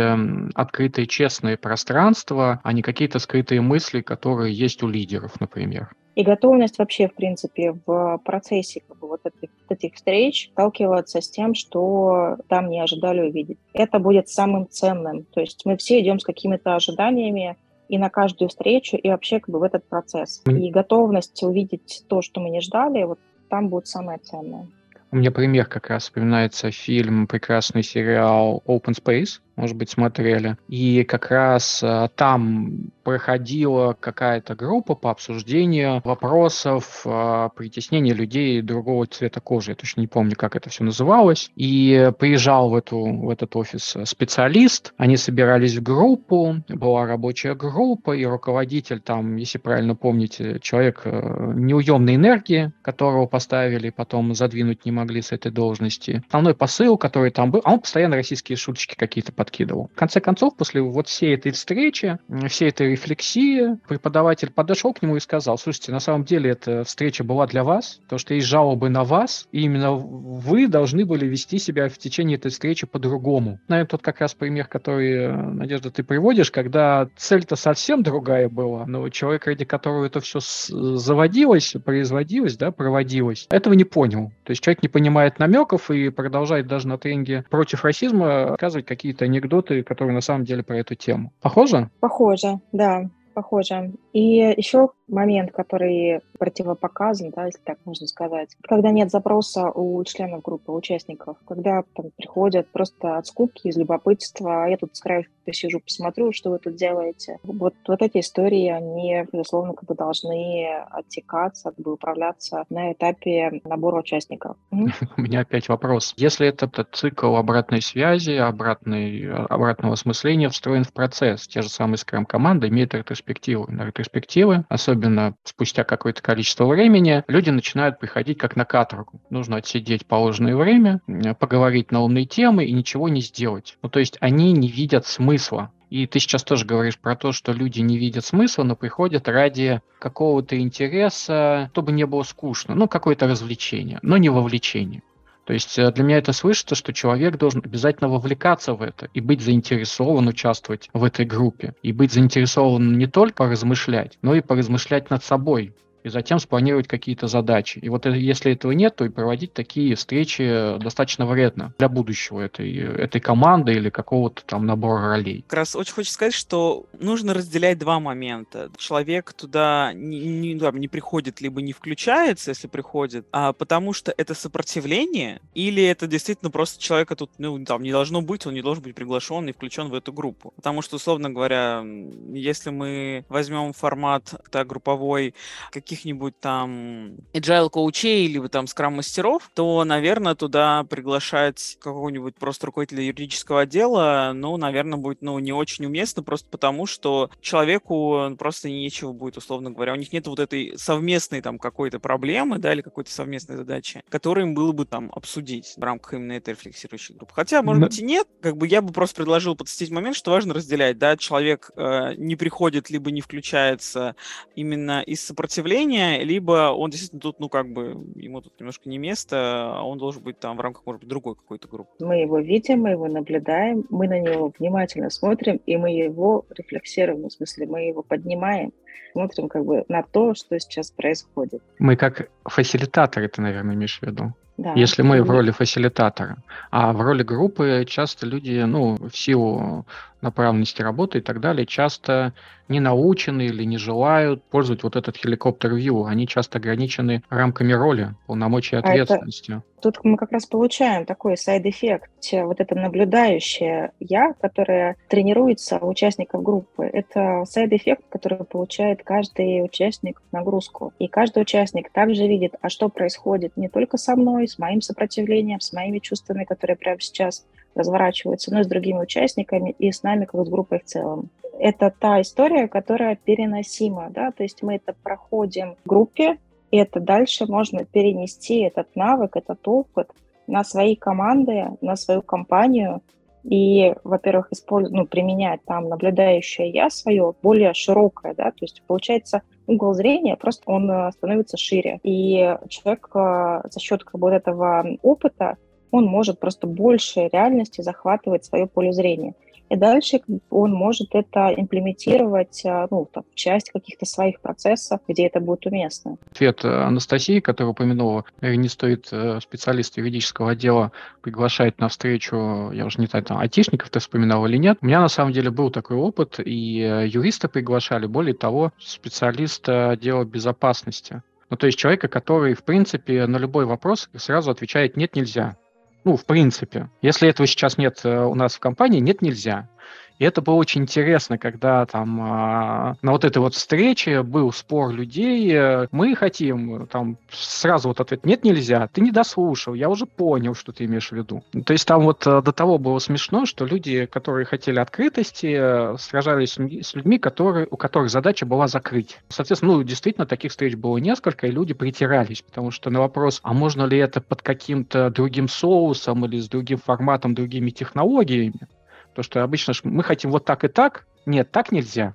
открытое, честное пространство, а не какие-то скрытые мысли, которые есть у лидеров, например. И готовность вообще, в принципе, в процессе как бы, вот этих, этих встреч сталкиваться с тем, что там не ожидали увидеть. Это будет самым ценным. То есть мы все идем с какими-то ожиданиями, и на каждую встречу, и вообще как бы в этот процесс. И готовность увидеть то, что мы не ждали, вот там будет самое ценное. У меня пример как раз вспоминается фильм, прекрасный сериал Open Space, может быть, смотрели. И как раз а, там проходила какая-то группа по обсуждению вопросов а, притеснения людей другого цвета кожи. Я точно не помню, как это все называлось. И приезжал в, эту, в этот офис специалист, они собирались в группу, была рабочая группа, и руководитель там, если правильно помните, человек э, неуемной энергии, которого поставили, потом задвинуть не могли с этой должности. Основной посыл, который там был, а он постоянно российские шуточки какие-то подкидывал. В конце концов, после вот всей этой встречи, всей этой рефлексии, преподаватель подошел к нему и сказал, слушайте, на самом деле эта встреча была для вас, то что есть жалобы на вас, и именно вы должны были вести себя в течение этой встречи по-другому. Наверное, тот как раз пример, который, Надежда, ты приводишь, когда цель-то совсем другая была, но человек, ради которого это все заводилось, производилось, да, проводилось, этого не понял. То есть человек не понимает намеков и продолжает даже на тренинге против расизма рассказывать какие-то анекдоты, которые на самом деле про эту тему. Похоже? Похоже, да похоже. И еще момент, который противопоказан, да, если так можно сказать, когда нет запроса у членов группы, участников, когда там приходят просто от скуки, из любопытства, а я тут с краю сижу, посмотрю, что вы тут делаете. Вот, вот эти истории, они, безусловно, как бы должны оттекаться, как бы управляться на этапе набора участников. У меня опять вопрос. Если этот цикл обратной связи, обратной, обратного осмысления встроен в процесс, те же самые скрам-команды имеют ретроспективы. На ретроспективы, особенно особенно спустя какое-то количество времени, люди начинают приходить как на каторгу. Нужно отсидеть положенное время, поговорить на умные темы и ничего не сделать. Ну, то есть они не видят смысла. И ты сейчас тоже говоришь про то, что люди не видят смысла, но приходят ради какого-то интереса, чтобы не было скучно. Ну, какое-то развлечение, но не вовлечение. То есть э, для меня это слышится, что человек должен обязательно вовлекаться в это и быть заинтересован участвовать в этой группе. И быть заинтересован не только размышлять, но и поразмышлять над собой и затем спланировать какие-то задачи. И вот если этого нет, то и проводить такие встречи достаточно вредно для будущего этой, этой команды или какого-то там набора ролей. Как раз очень хочется сказать, что нужно разделять два момента. Человек туда не, не, там, не приходит, либо не включается, если приходит, а потому что это сопротивление, или это действительно просто человека тут ну, там, не должно быть, он не должен быть приглашен и включен в эту группу. Потому что, условно говоря, если мы возьмем формат да, групповой, каких каких-нибудь там agile коучей либо там скрам-мастеров, то, наверное, туда приглашать какого-нибудь просто руководителя юридического отдела, ну, наверное, будет, ну, не очень уместно, просто потому, что человеку просто нечего будет, условно говоря, у них нет вот этой совместной там какой-то проблемы, да, или какой-то совместной задачи, которую им было бы там обсудить в рамках именно этой рефлексирующей группы. Хотя, может Но... быть, и нет, как бы я бы просто предложил подсветить момент, что важно разделять, да, человек э, не приходит, либо не включается именно из сопротивления, решение, либо он действительно тут, ну, как бы, ему тут немножко не место, а он должен быть там в рамках, может быть, другой какой-то группы. Мы его видим, мы его наблюдаем, мы на него внимательно смотрим, и мы его рефлексируем, в смысле, мы его поднимаем, смотрим как бы на то, что сейчас происходит. Мы как фасилитаторы, ты, наверное, имеешь в виду? Да. Если мы в роли фасилитатора. А в роли группы часто люди, ну, в силу направленности работы и так далее, часто не научены или не желают пользовать вот этот helicopter view. Они часто ограничены рамками роли, полномочий и ответственности. А это, тут мы как раз получаем такой side effect. Вот это наблюдающее «я», которое тренируется у участников группы, это side effect, который получает каждый участник в нагрузку. И каждый участник также видит, а что происходит не только со мной, с моим сопротивлением, с моими чувствами, которые прямо сейчас разворачиваются, но и с другими участниками, и с нами, как с группой в целом. Это та история, которая переносима, да, то есть мы это проходим в группе, и это дальше можно перенести этот навык, этот опыт на свои команды, на свою компанию, и, во-первых, использовать, ну, применять там наблюдающее я свое, более широкое, да, то есть получается угол зрения просто он э, становится шире. И человек э, за счет как бы, вот этого опыта он может просто больше реальности захватывать свое поле зрения. И дальше он может это имплементировать а, ну, там, в часть каких-то своих процессов, где это будет уместно. Ответ э, Анастасии, которая упомянула, не стоит э, специалист юридического отдела приглашать на встречу, я уже не знаю, там, айтишников ты вспоминал или нет. У меня на самом деле был такой опыт, и э, юриста приглашали, более того, специалиста отдела безопасности. Ну, то есть человека, который, в принципе, на любой вопрос сразу отвечает «нет, нельзя». Ну, в принципе. Если этого сейчас нет э, у нас в компании, нет, нельзя. И это было очень интересно, когда там а, на вот этой вот встрече был спор людей. Э, мы хотим, там сразу вот ответ, нет, нельзя, ты не дослушал, я уже понял, что ты имеешь в виду. То есть там вот э, до того было смешно, что люди, которые хотели открытости, э, сражались с людьми, которые, у которых задача была закрыть. Соответственно, ну, действительно, таких встреч было несколько, и люди притирались, потому что на вопрос, а можно ли это под каким-то другим соусом или с другим форматом, другими технологиями, то, что обычно мы хотим вот так и так. Нет, так нельзя.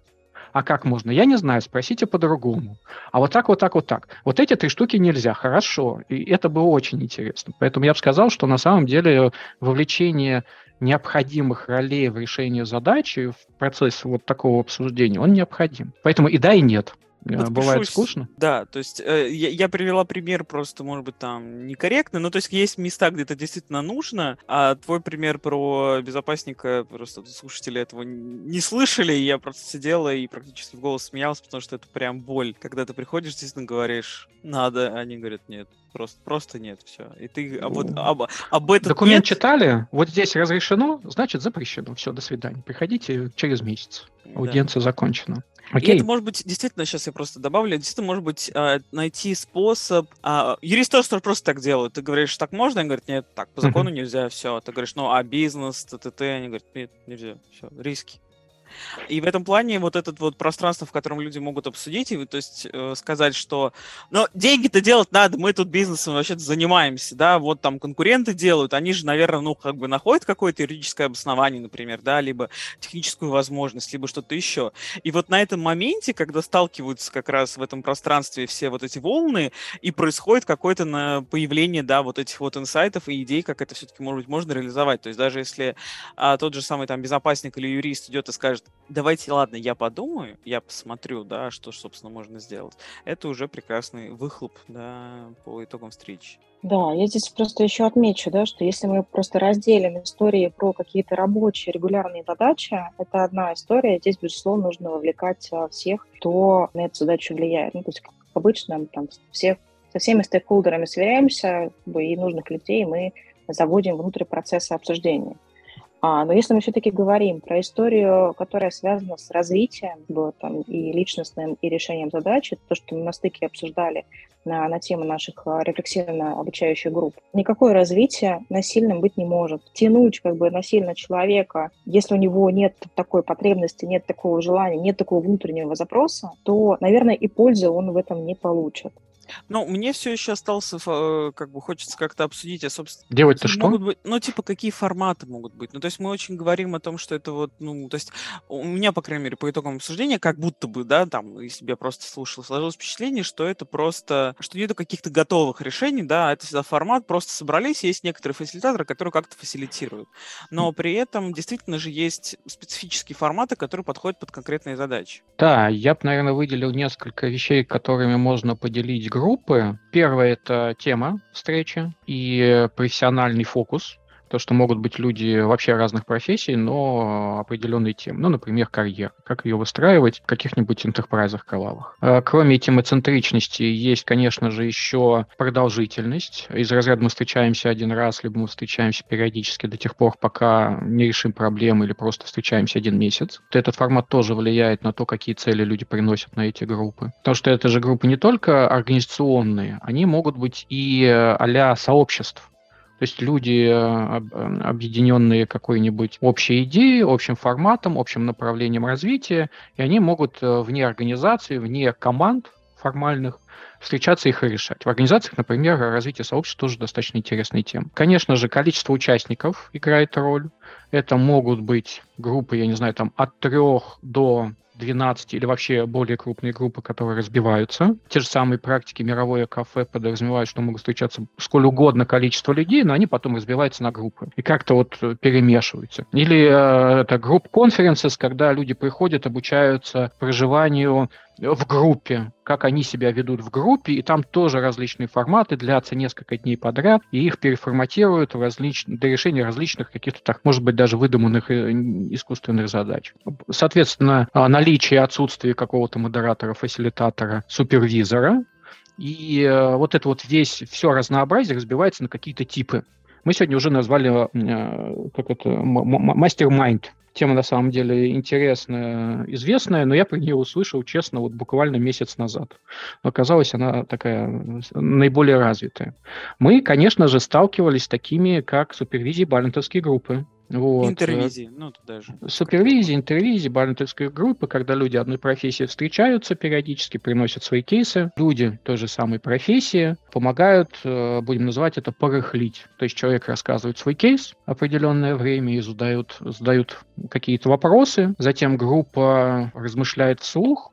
А как можно? Я не знаю, спросите по-другому. А вот так, вот так, вот так. Вот эти три штуки нельзя. Хорошо. И это было очень интересно. Поэтому я бы сказал, что на самом деле вовлечение необходимых ролей в решении задачи в процесс вот такого обсуждения, он необходим. Поэтому и да, и нет. Подпишусь. Бывает скучно? Да, то есть э, я, я привела пример просто, может быть, там некорректно, но то есть есть места, где это действительно нужно, а твой пример про безопасника, просто слушатели этого не слышали, я просто сидела и практически в голос смеялся, потому что это прям боль, когда ты приходишь, действительно говоришь, надо, а они говорят, нет. Просто, просто нет, все. И ты об, об, об, об этом Документ нет... читали, вот здесь разрешено, значит запрещено. Все, до свидания. Приходите через месяц. Аудиенция да. закончена. Окей. И это может быть, действительно, сейчас я просто добавлю, действительно может быть э, найти способ... Э, юрист тоже просто так делают. Ты говоришь, так можно? Они говорят, нет, так, по закону uh-huh. нельзя, все. Ты говоришь, ну, а бизнес, ТТТ? Они говорят, нет, нельзя, все, риски. И в этом плане вот это вот пространство, в котором люди могут обсудить, и, то есть э, сказать, что ну, деньги-то делать надо, мы тут бизнесом вообще-то занимаемся, да, вот там конкуренты делают, они же, наверное, ну, как бы находят какое-то юридическое обоснование, например, да, либо техническую возможность, либо что-то еще. И вот на этом моменте, когда сталкиваются как раз в этом пространстве все вот эти волны, и происходит какое-то появление, да, вот этих вот инсайтов и идей, как это все-таки, может быть, можно реализовать. То есть даже если а, тот же самый там безопасник или юрист идет и скажет, давайте, ладно, я подумаю, я посмотрю, да, что, собственно, можно сделать, это уже прекрасный выхлоп, да, по итогам встречи. Да, я здесь просто еще отмечу, да, что если мы просто разделим истории про какие-то рабочие регулярные задачи, это одна история. Здесь, безусловно, нужно вовлекать а, всех, кто на эту задачу влияет. Ну, то есть, как обычно, там, всех, со всеми стейкхолдерами сверяемся, и нужных людей мы заводим внутрь процесса обсуждения. А, но если мы все-таки говорим про историю, которая связана с развитием вот, там, и личностным, и решением задачи, то, что мы на стыке обсуждали на, на тему наших а, рефлексивно-обучающих групп, никакое развитие насильным быть не может. Тянуть как бы насильно человека, если у него нет такой потребности, нет такого желания, нет такого внутреннего запроса, то, наверное, и пользы он в этом не получит. Ну, мне все еще остался, э, как бы хочется как-то обсудить, а, собственно, Делать-то что? могут быть, ну, типа, какие форматы могут быть. Ну, то есть мы очень говорим о том, что это вот, ну, то есть у меня, по крайней мере, по итогам обсуждения, как будто бы, да, там, если бы я просто слушал, сложилось впечатление, что это просто, что нету каких-то готовых решений, да, а это всегда формат, просто собрались, есть некоторые фасилитаторы, которые как-то фасилитируют. Но при этом действительно же есть специфические форматы, которые подходят под конкретные задачи. Да, я бы, наверное, выделил несколько вещей, которыми можно поделить группы. Первое – это тема встречи и профессиональный фокус то, что могут быть люди вообще разных профессий, но определенные темы. Ну, например, карьера. Как ее выстраивать в каких-нибудь интерпрайзах кровавых. А, кроме темоцентричности, есть, конечно же, еще продолжительность. Из разряда мы встречаемся один раз, либо мы встречаемся периодически до тех пор, пока не решим проблемы или просто встречаемся один месяц. Этот формат тоже влияет на то, какие цели люди приносят на эти группы. Потому что это же группы не только организационные, они могут быть и э, а сообществ. То есть люди, э, э, объединенные какой-нибудь общей идеей, общим форматом, общим направлением развития, и они могут э, вне организации, вне команд формальных встречаться их и решать. В организациях, например, развитие сообщества тоже достаточно интересная тема. Конечно же, количество участников играет роль. Это могут быть группы, я не знаю, там от трех до 12 или вообще более крупные группы, которые разбиваются. Те же самые практики мировое кафе подразумевают, что могут встречаться сколь угодно количество людей, но они потом разбиваются на группы и как-то вот э, перемешиваются. Или э, это групп конференцис, когда люди приходят, обучаются проживанию в группе, как они себя ведут в группе, и там тоже различные форматы длятся несколько дней подряд, и их переформатируют в различ... для решения различных каких-то, так, может быть, даже выдуманных э, искусственных задач. Соответственно, а, наличие отсутствия какого-то модератора, фасилитатора, супервизора, и э, вот это вот весь, все разнообразие разбивается на какие-то типы. Мы сегодня уже назвали, э, как это, мастер-майнд, Тема на самом деле интересная, известная, но я про нее услышал, честно, вот буквально месяц назад. Но оказалась она такая наиболее развитая. Мы, конечно же, сталкивались с такими, как супервизии балентовские группы. Вот. Интервизии, ну туда же. Супервизии, интервизии, барнетовские группы, когда люди одной профессии встречаются периодически, приносят свои кейсы. Люди той же самой профессии помогают, э, будем называть это, порыхлить. То есть человек рассказывает свой кейс определенное время и задают, задают какие-то вопросы. Затем группа размышляет вслух,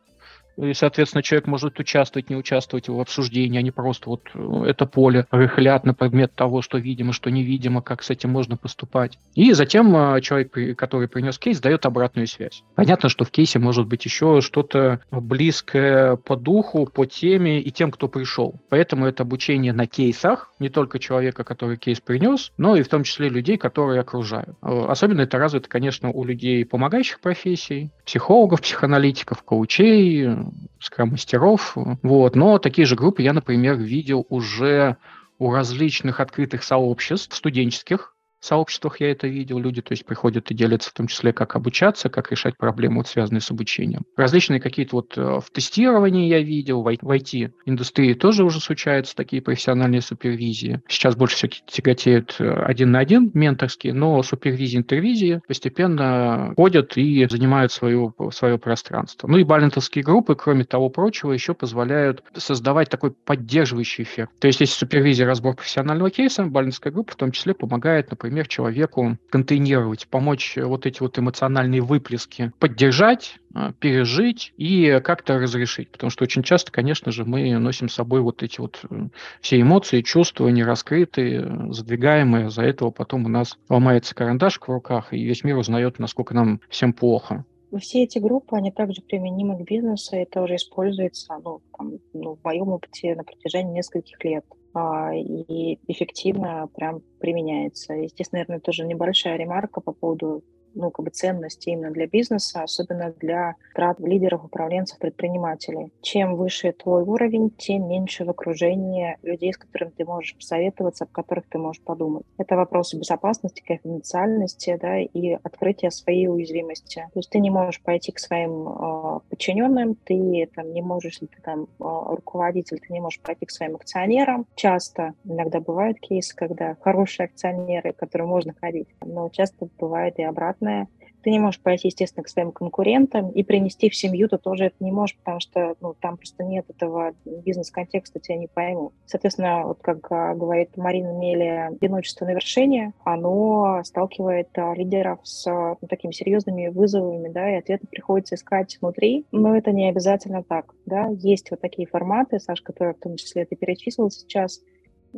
и, соответственно, человек может участвовать, не участвовать в обсуждении, а не просто вот э, это поле рыхлят на предмет того, что видимо, что невидимо, как с этим можно поступать. И затем э, человек, который принес кейс, дает обратную связь. Понятно, что в кейсе может быть еще что-то близкое по духу, по теме и тем, кто пришел. Поэтому это обучение на кейсах, не только человека, который кейс принес, но и в том числе людей, которые окружают. Э, особенно это развито, конечно, у людей помогающих профессий, психологов, психоаналитиков, коучей, скрам-мастеров. Вот. Но такие же группы я, например, видел уже у различных открытых сообществ студенческих, сообществах я это видел, люди, то есть приходят и делятся в том числе, как обучаться, как решать проблемы, вот, связанные с обучением. Различные какие-то вот э, в тестировании я видел, в IT-индустрии тоже уже случаются такие профессиональные супервизии. Сейчас больше все-таки тяготеют э, один на один менторские, но супервизии, интервизии постепенно ходят и занимают свое, свое пространство. Ну и балентовские группы, кроме того прочего, еще позволяют создавать такой поддерживающий эффект. То есть, если супервизия разбор профессионального кейса, балентовская группа в том числе помогает, например, например, человеку контейнировать, помочь вот эти вот эмоциональные выплески поддержать, а, пережить и как-то разрешить. Потому что очень часто, конечно же, мы носим с собой вот эти вот э, все эмоции, чувства нераскрытые, задвигаемые. За этого потом у нас ломается карандаш в руках, и весь мир узнает, насколько нам всем плохо. Все эти группы, они также применимы к бизнесу, это уже используется, ну, там, ну, в моем опыте на протяжении нескольких лет. А, и эффективно прям применяется. Здесь, наверное, тоже небольшая ремарка по поводу ну, как бы ценности именно для бизнеса, особенно для лидеров, управленцев, предпринимателей. Чем выше твой уровень, тем меньше в окружении людей, с которыми ты можешь посоветоваться, об которых ты можешь подумать. Это вопросы безопасности, конфиденциальности, да, и открытия своей уязвимости. То есть ты не можешь пойти к своим э, подчиненным, ты там не можешь, ты там э, руководитель, ты не можешь пойти к своим акционерам. Часто, иногда бывают кейсы, когда хорошие акционеры, к которым можно ходить, но часто бывает и обратно бесплатное. Ты не можешь пойти, естественно, к своим конкурентам и принести в семью ты тоже это не можешь, потому что ну, там просто нет этого бизнес-контекста, тебя не поймут. Соответственно, вот как а, говорит Марина Мелия, одиночество на вершине, оно сталкивает а, лидеров с ну, такими серьезными вызовами, да, и ответы приходится искать внутри, но это не обязательно так, да. Есть вот такие форматы, Саш, которые в том числе ты перечислил сейчас,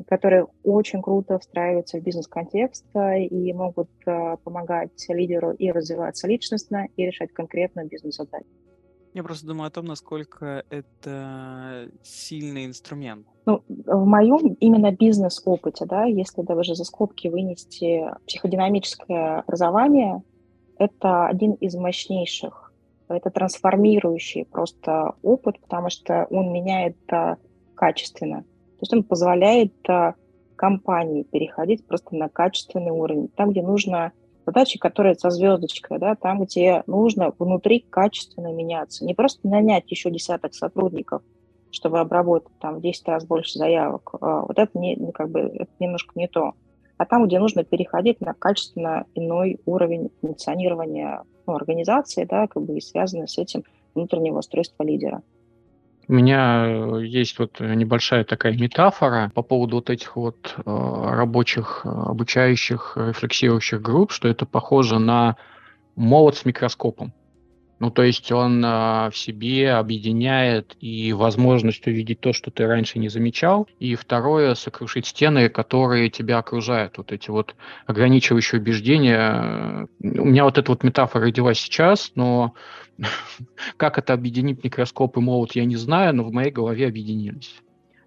которые очень круто встраиваются в бизнес-контекст э, и могут э, помогать лидеру и развиваться личностно, и решать конкретно бизнес-задачи. Я просто думаю о том, насколько это сильный инструмент. Ну, в моем именно бизнес-опыте, да, если даже за скобки вынести психодинамическое образование, это один из мощнейших. Это трансформирующий просто опыт, потому что он меняет э, качественно то есть он позволяет а, компании переходить просто на качественный уровень. Там, где нужно задачи, которые со звездочкой, да, там, где нужно внутри качественно меняться. Не просто нанять еще десяток сотрудников, чтобы обработать там в 10 раз больше заявок. А, вот это, не, как бы, это немножко не то. А там, где нужно переходить на качественно иной уровень функционирования ну, организации, да, как бы и связанное с этим внутреннего устройства лидера. У меня э, есть вот небольшая такая метафора по поводу вот этих вот э, рабочих, э, обучающих, рефлексирующих групп, что это похоже на молот с микроскопом. Ну, то есть он а, в себе объединяет и возможность увидеть то, что ты раньше не замечал, и второе, сокрушить стены, которые тебя окружают. Вот эти вот ограничивающие убеждения. У меня вот эта вот метафора родилась сейчас, но как это объединить микроскоп и молот, я не знаю, но в моей голове объединились.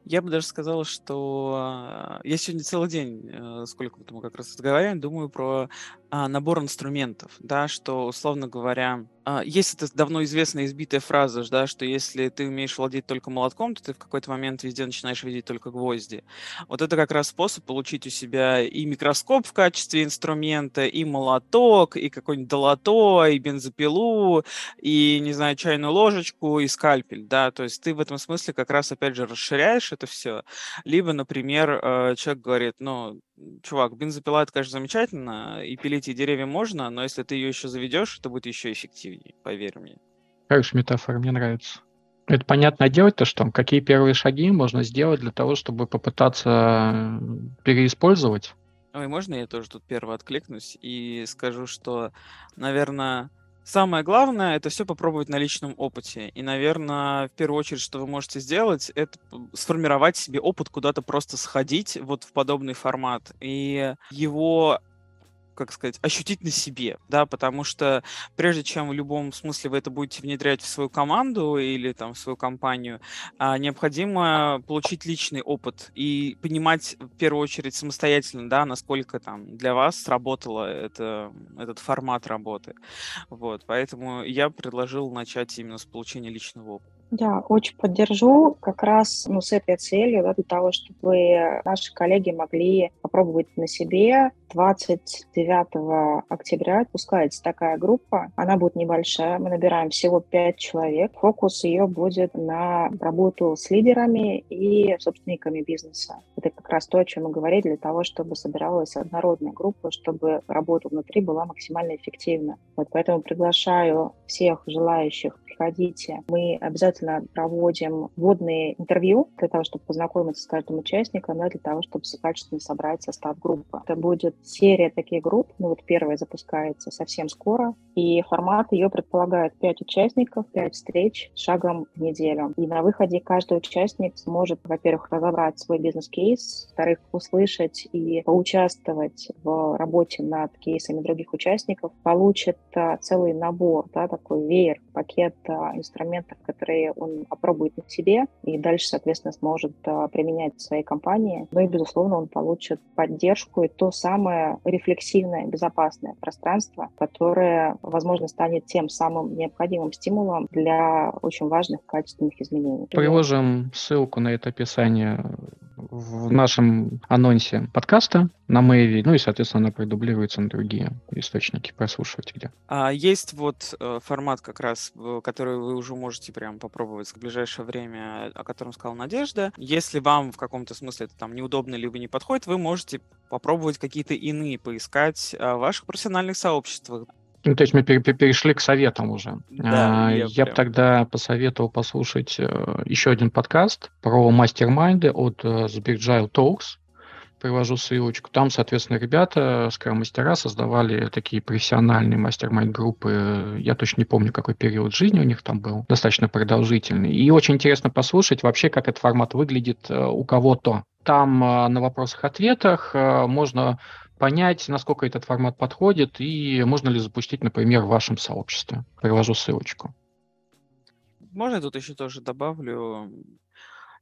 Я бы даже сказал, что а, я сегодня целый день, э, сколько мы как раз разговариваем, думаю про а, набор инструментов, да, что, условно говоря, есть эта давно известная избитая фраза, да, что если ты умеешь владеть только молотком, то ты в какой-то момент везде начинаешь видеть только гвозди. Вот это как раз способ получить у себя и микроскоп в качестве инструмента, и молоток, и какой-нибудь долото, и бензопилу, и, не знаю, чайную ложечку, и скальпель, да, то есть ты в этом смысле как раз, опять же, расширяешь это все. Либо, например, э, человек говорит, ну, чувак, бензопила это, конечно, замечательно, и пилить и деревья можно, но если ты ее еще заведешь, это будет еще эффективнее, поверь мне. Хорошая метафора, мне нравится. Это понятно делать-то что? Какие первые шаги можно сделать для того, чтобы попытаться переиспользовать? Ой, можно я тоже тут первый откликнусь и скажу, что, наверное, Самое главное это все попробовать на личном опыте. И, наверное, в первую очередь, что вы можете сделать, это сформировать себе опыт куда-то просто сходить вот в подобный формат и его как сказать, ощутить на себе, да, потому что прежде чем в любом смысле вы это будете внедрять в свою команду или там в свою компанию, а, необходимо получить личный опыт и понимать в первую очередь самостоятельно, да, насколько там для вас сработало это, этот формат работы. Вот, поэтому я предложил начать именно с получения личного опыта. Да, очень поддержу как раз ну, с этой целью, да, для того, чтобы наши коллеги могли попробовать на себе 29 октября отпускается такая группа. Она будет небольшая. Мы набираем всего 5 человек. Фокус ее будет на работу с лидерами и собственниками бизнеса. Это как раз то, о чем мы говорили, для того, чтобы собиралась однородная группа, чтобы работа внутри была максимально эффективна. Вот поэтому приглашаю всех желающих приходите. Мы обязательно проводим вводные интервью для того, чтобы познакомиться с каждым участником, да, для того, чтобы качественно собрать состав группы. Это будет серия таких групп. Ну вот первая запускается совсем скоро, и формат ее предполагает 5 участников, 5 встреч шагом в неделю. И на выходе каждый участник сможет, во-первых, разобрать свой бизнес-кейс, во-вторых, услышать и поучаствовать в работе над кейсами других участников, получит целый набор, да, такой веер, пакет а, инструментов, которые он опробует на себе и дальше, соответственно, сможет а, применять в своей компании. Ну и, безусловно, он получит поддержку и то самое рефлексивное, безопасное пространство, которое, возможно, станет тем самым необходимым стимулом для очень важных качественных изменений. Приложим ссылку на это описание в нашем анонсе подкаста на Мэйви, ну и, соответственно, она продублируется на другие источники. Прослушивайте где. А есть вот э, формат как раз, который вы уже можете прям попробовать в ближайшее время, о котором сказала Надежда. Если вам в каком-то смысле это там неудобно либо не подходит, вы можете попробовать какие-то иные поискать в ваших профессиональных сообществах. Ну, то есть мы перешли к советам уже. Да, я я бы тогда посоветовал послушать э, еще один подкаст про мастер-майнды от э, Sbirgile Talks. Привожу ссылочку. Там, соответственно, ребята, скрам-мастера, создавали такие профессиональные мастер-майнд-группы. Я точно не помню, какой период жизни у них там был. Достаточно продолжительный. И очень интересно послушать вообще, как этот формат выглядит э, у кого-то. Там на вопросах-ответах можно понять, насколько этот формат подходит и можно ли запустить, например, в вашем сообществе. Привожу ссылочку. Можно я тут еще тоже добавлю?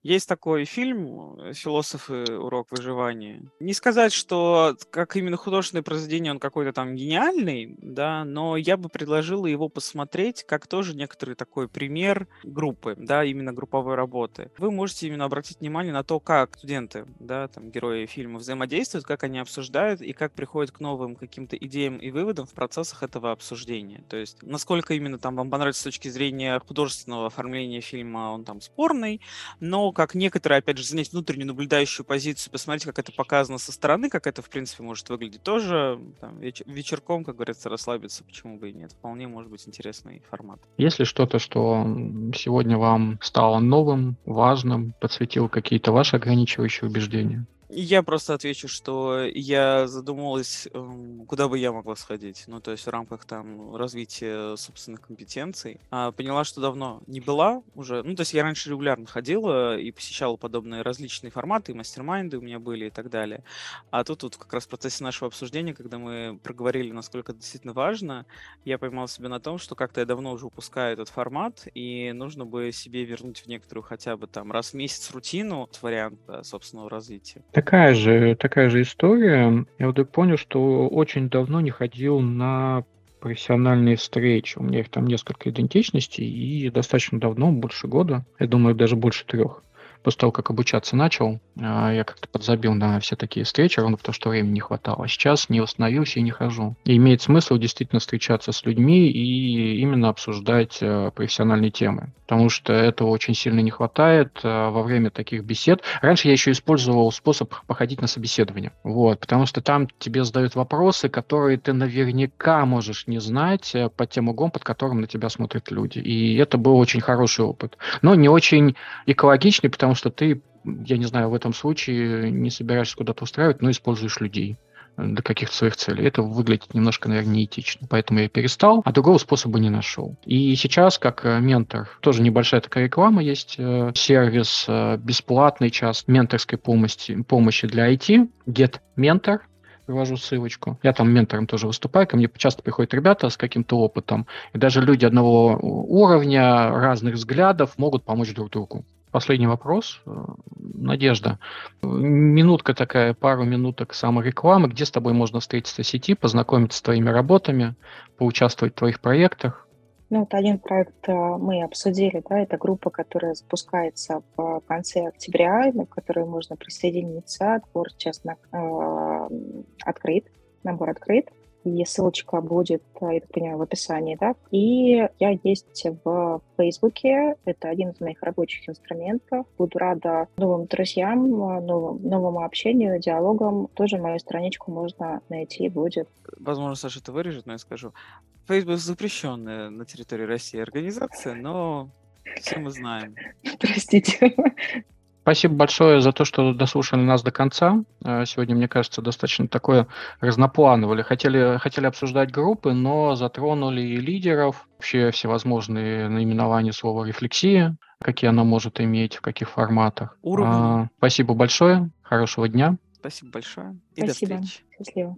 Есть такой фильм э, «Философы. Урок выживания». Не сказать, что как именно художественное произведение он какой-то там гениальный, да, но я бы предложила его посмотреть как тоже некоторый такой пример группы, да, именно групповой работы. Вы можете именно обратить внимание на то, как студенты, да, там, герои фильма взаимодействуют, как они обсуждают и как приходят к новым каким-то идеям и выводам в процессах этого обсуждения. То есть, насколько именно там вам понравится с точки зрения художественного оформления фильма, он там спорный, но как некоторые, опять же, занять внутреннюю наблюдающую позицию, посмотреть, как это показано со стороны, как это, в принципе, может выглядеть тоже там, веч- вечерком, как говорится, расслабиться, почему бы и нет. Вполне может быть интересный формат. Если что-то, что сегодня вам стало новым, важным, подсветило какие-то ваши ограничивающие убеждения? Я просто отвечу, что я задумалась, эм, куда бы я могла сходить. Ну, то есть в рамках там развития собственных компетенций. А, поняла, что давно не была уже. Ну, то есть я раньше регулярно ходила и посещала подобные различные форматы, мастер-майнды у меня были и так далее. А тут вот как раз в процессе нашего обсуждения, когда мы проговорили, насколько это действительно важно, я поймал себя на том, что как-то я давно уже упускаю этот формат, и нужно бы себе вернуть в некоторую хотя бы там раз в месяц рутину, вариант собственного развития. Такая же, такая же история. Я вдруг понял, что очень давно не ходил на профессиональные встречи. У меня их там несколько идентичностей, и достаточно давно, больше года, я думаю, даже больше трех после того, как обучаться начал, а, я как-то подзабил на все такие встречи, ровно потому что времени не хватало. А сейчас не восстановился и не хожу. И имеет смысл действительно встречаться с людьми и именно обсуждать э, профессиональные темы. Потому что этого очень сильно не хватает э, во время таких бесед. Раньше я еще использовал способ походить на собеседование. Вот, потому что там тебе задают вопросы, которые ты наверняка можешь не знать э, под тем углом, под которым на тебя смотрят люди. И это был очень хороший опыт. Но не очень экологичный, потому потому что ты, я не знаю, в этом случае не собираешься куда-то устраивать, но используешь людей для каких-то своих целей. Это выглядит немножко, наверное, неэтично. Поэтому я перестал, а другого способа не нашел. И сейчас, как э, ментор, тоже небольшая такая реклама есть, э, сервис э, бесплатный час менторской помощи, помощи для IT, Get Mentor, привожу ссылочку. Я там ментором тоже выступаю, ко мне часто приходят ребята с каким-то опытом, и даже люди одного уровня, разных взглядов могут помочь друг другу. Последний вопрос. Э, Надежда. Минутка такая, пару минуток саморекламы. Где с тобой можно встретиться в сети, познакомиться с твоими работами, поучаствовать в твоих проектах? Ну, вот один проект э, мы обсудили, да, это группа, которая запускается в конце октября, на которую можно присоединиться. Отбор сейчас на, э, открыт, набор открыт и ссылочка будет, э, я так понимаю, в описании, да. И я есть в Фейсбуке, это один из моих рабочих инструментов. Буду рада новым друзьям, э, новым, новому общению, диалогам. Тоже мою страничку можно найти будет. Возможно, Саша это вырежет, но я скажу. Facebook запрещенная на территории России организация, но все мы знаем. Простите. Спасибо большое за то, что дослушали нас до конца. Э, сегодня, мне кажется, достаточно такое разноплановое. Хотели, хотели обсуждать группы, но затронули и лидеров, вообще всевозможные наименования слова «рефлексия», какие она может иметь, в каких форматах. Уровни. А, спасибо большое, хорошего дня. Спасибо большое и спасибо. до встречи. Счастливо.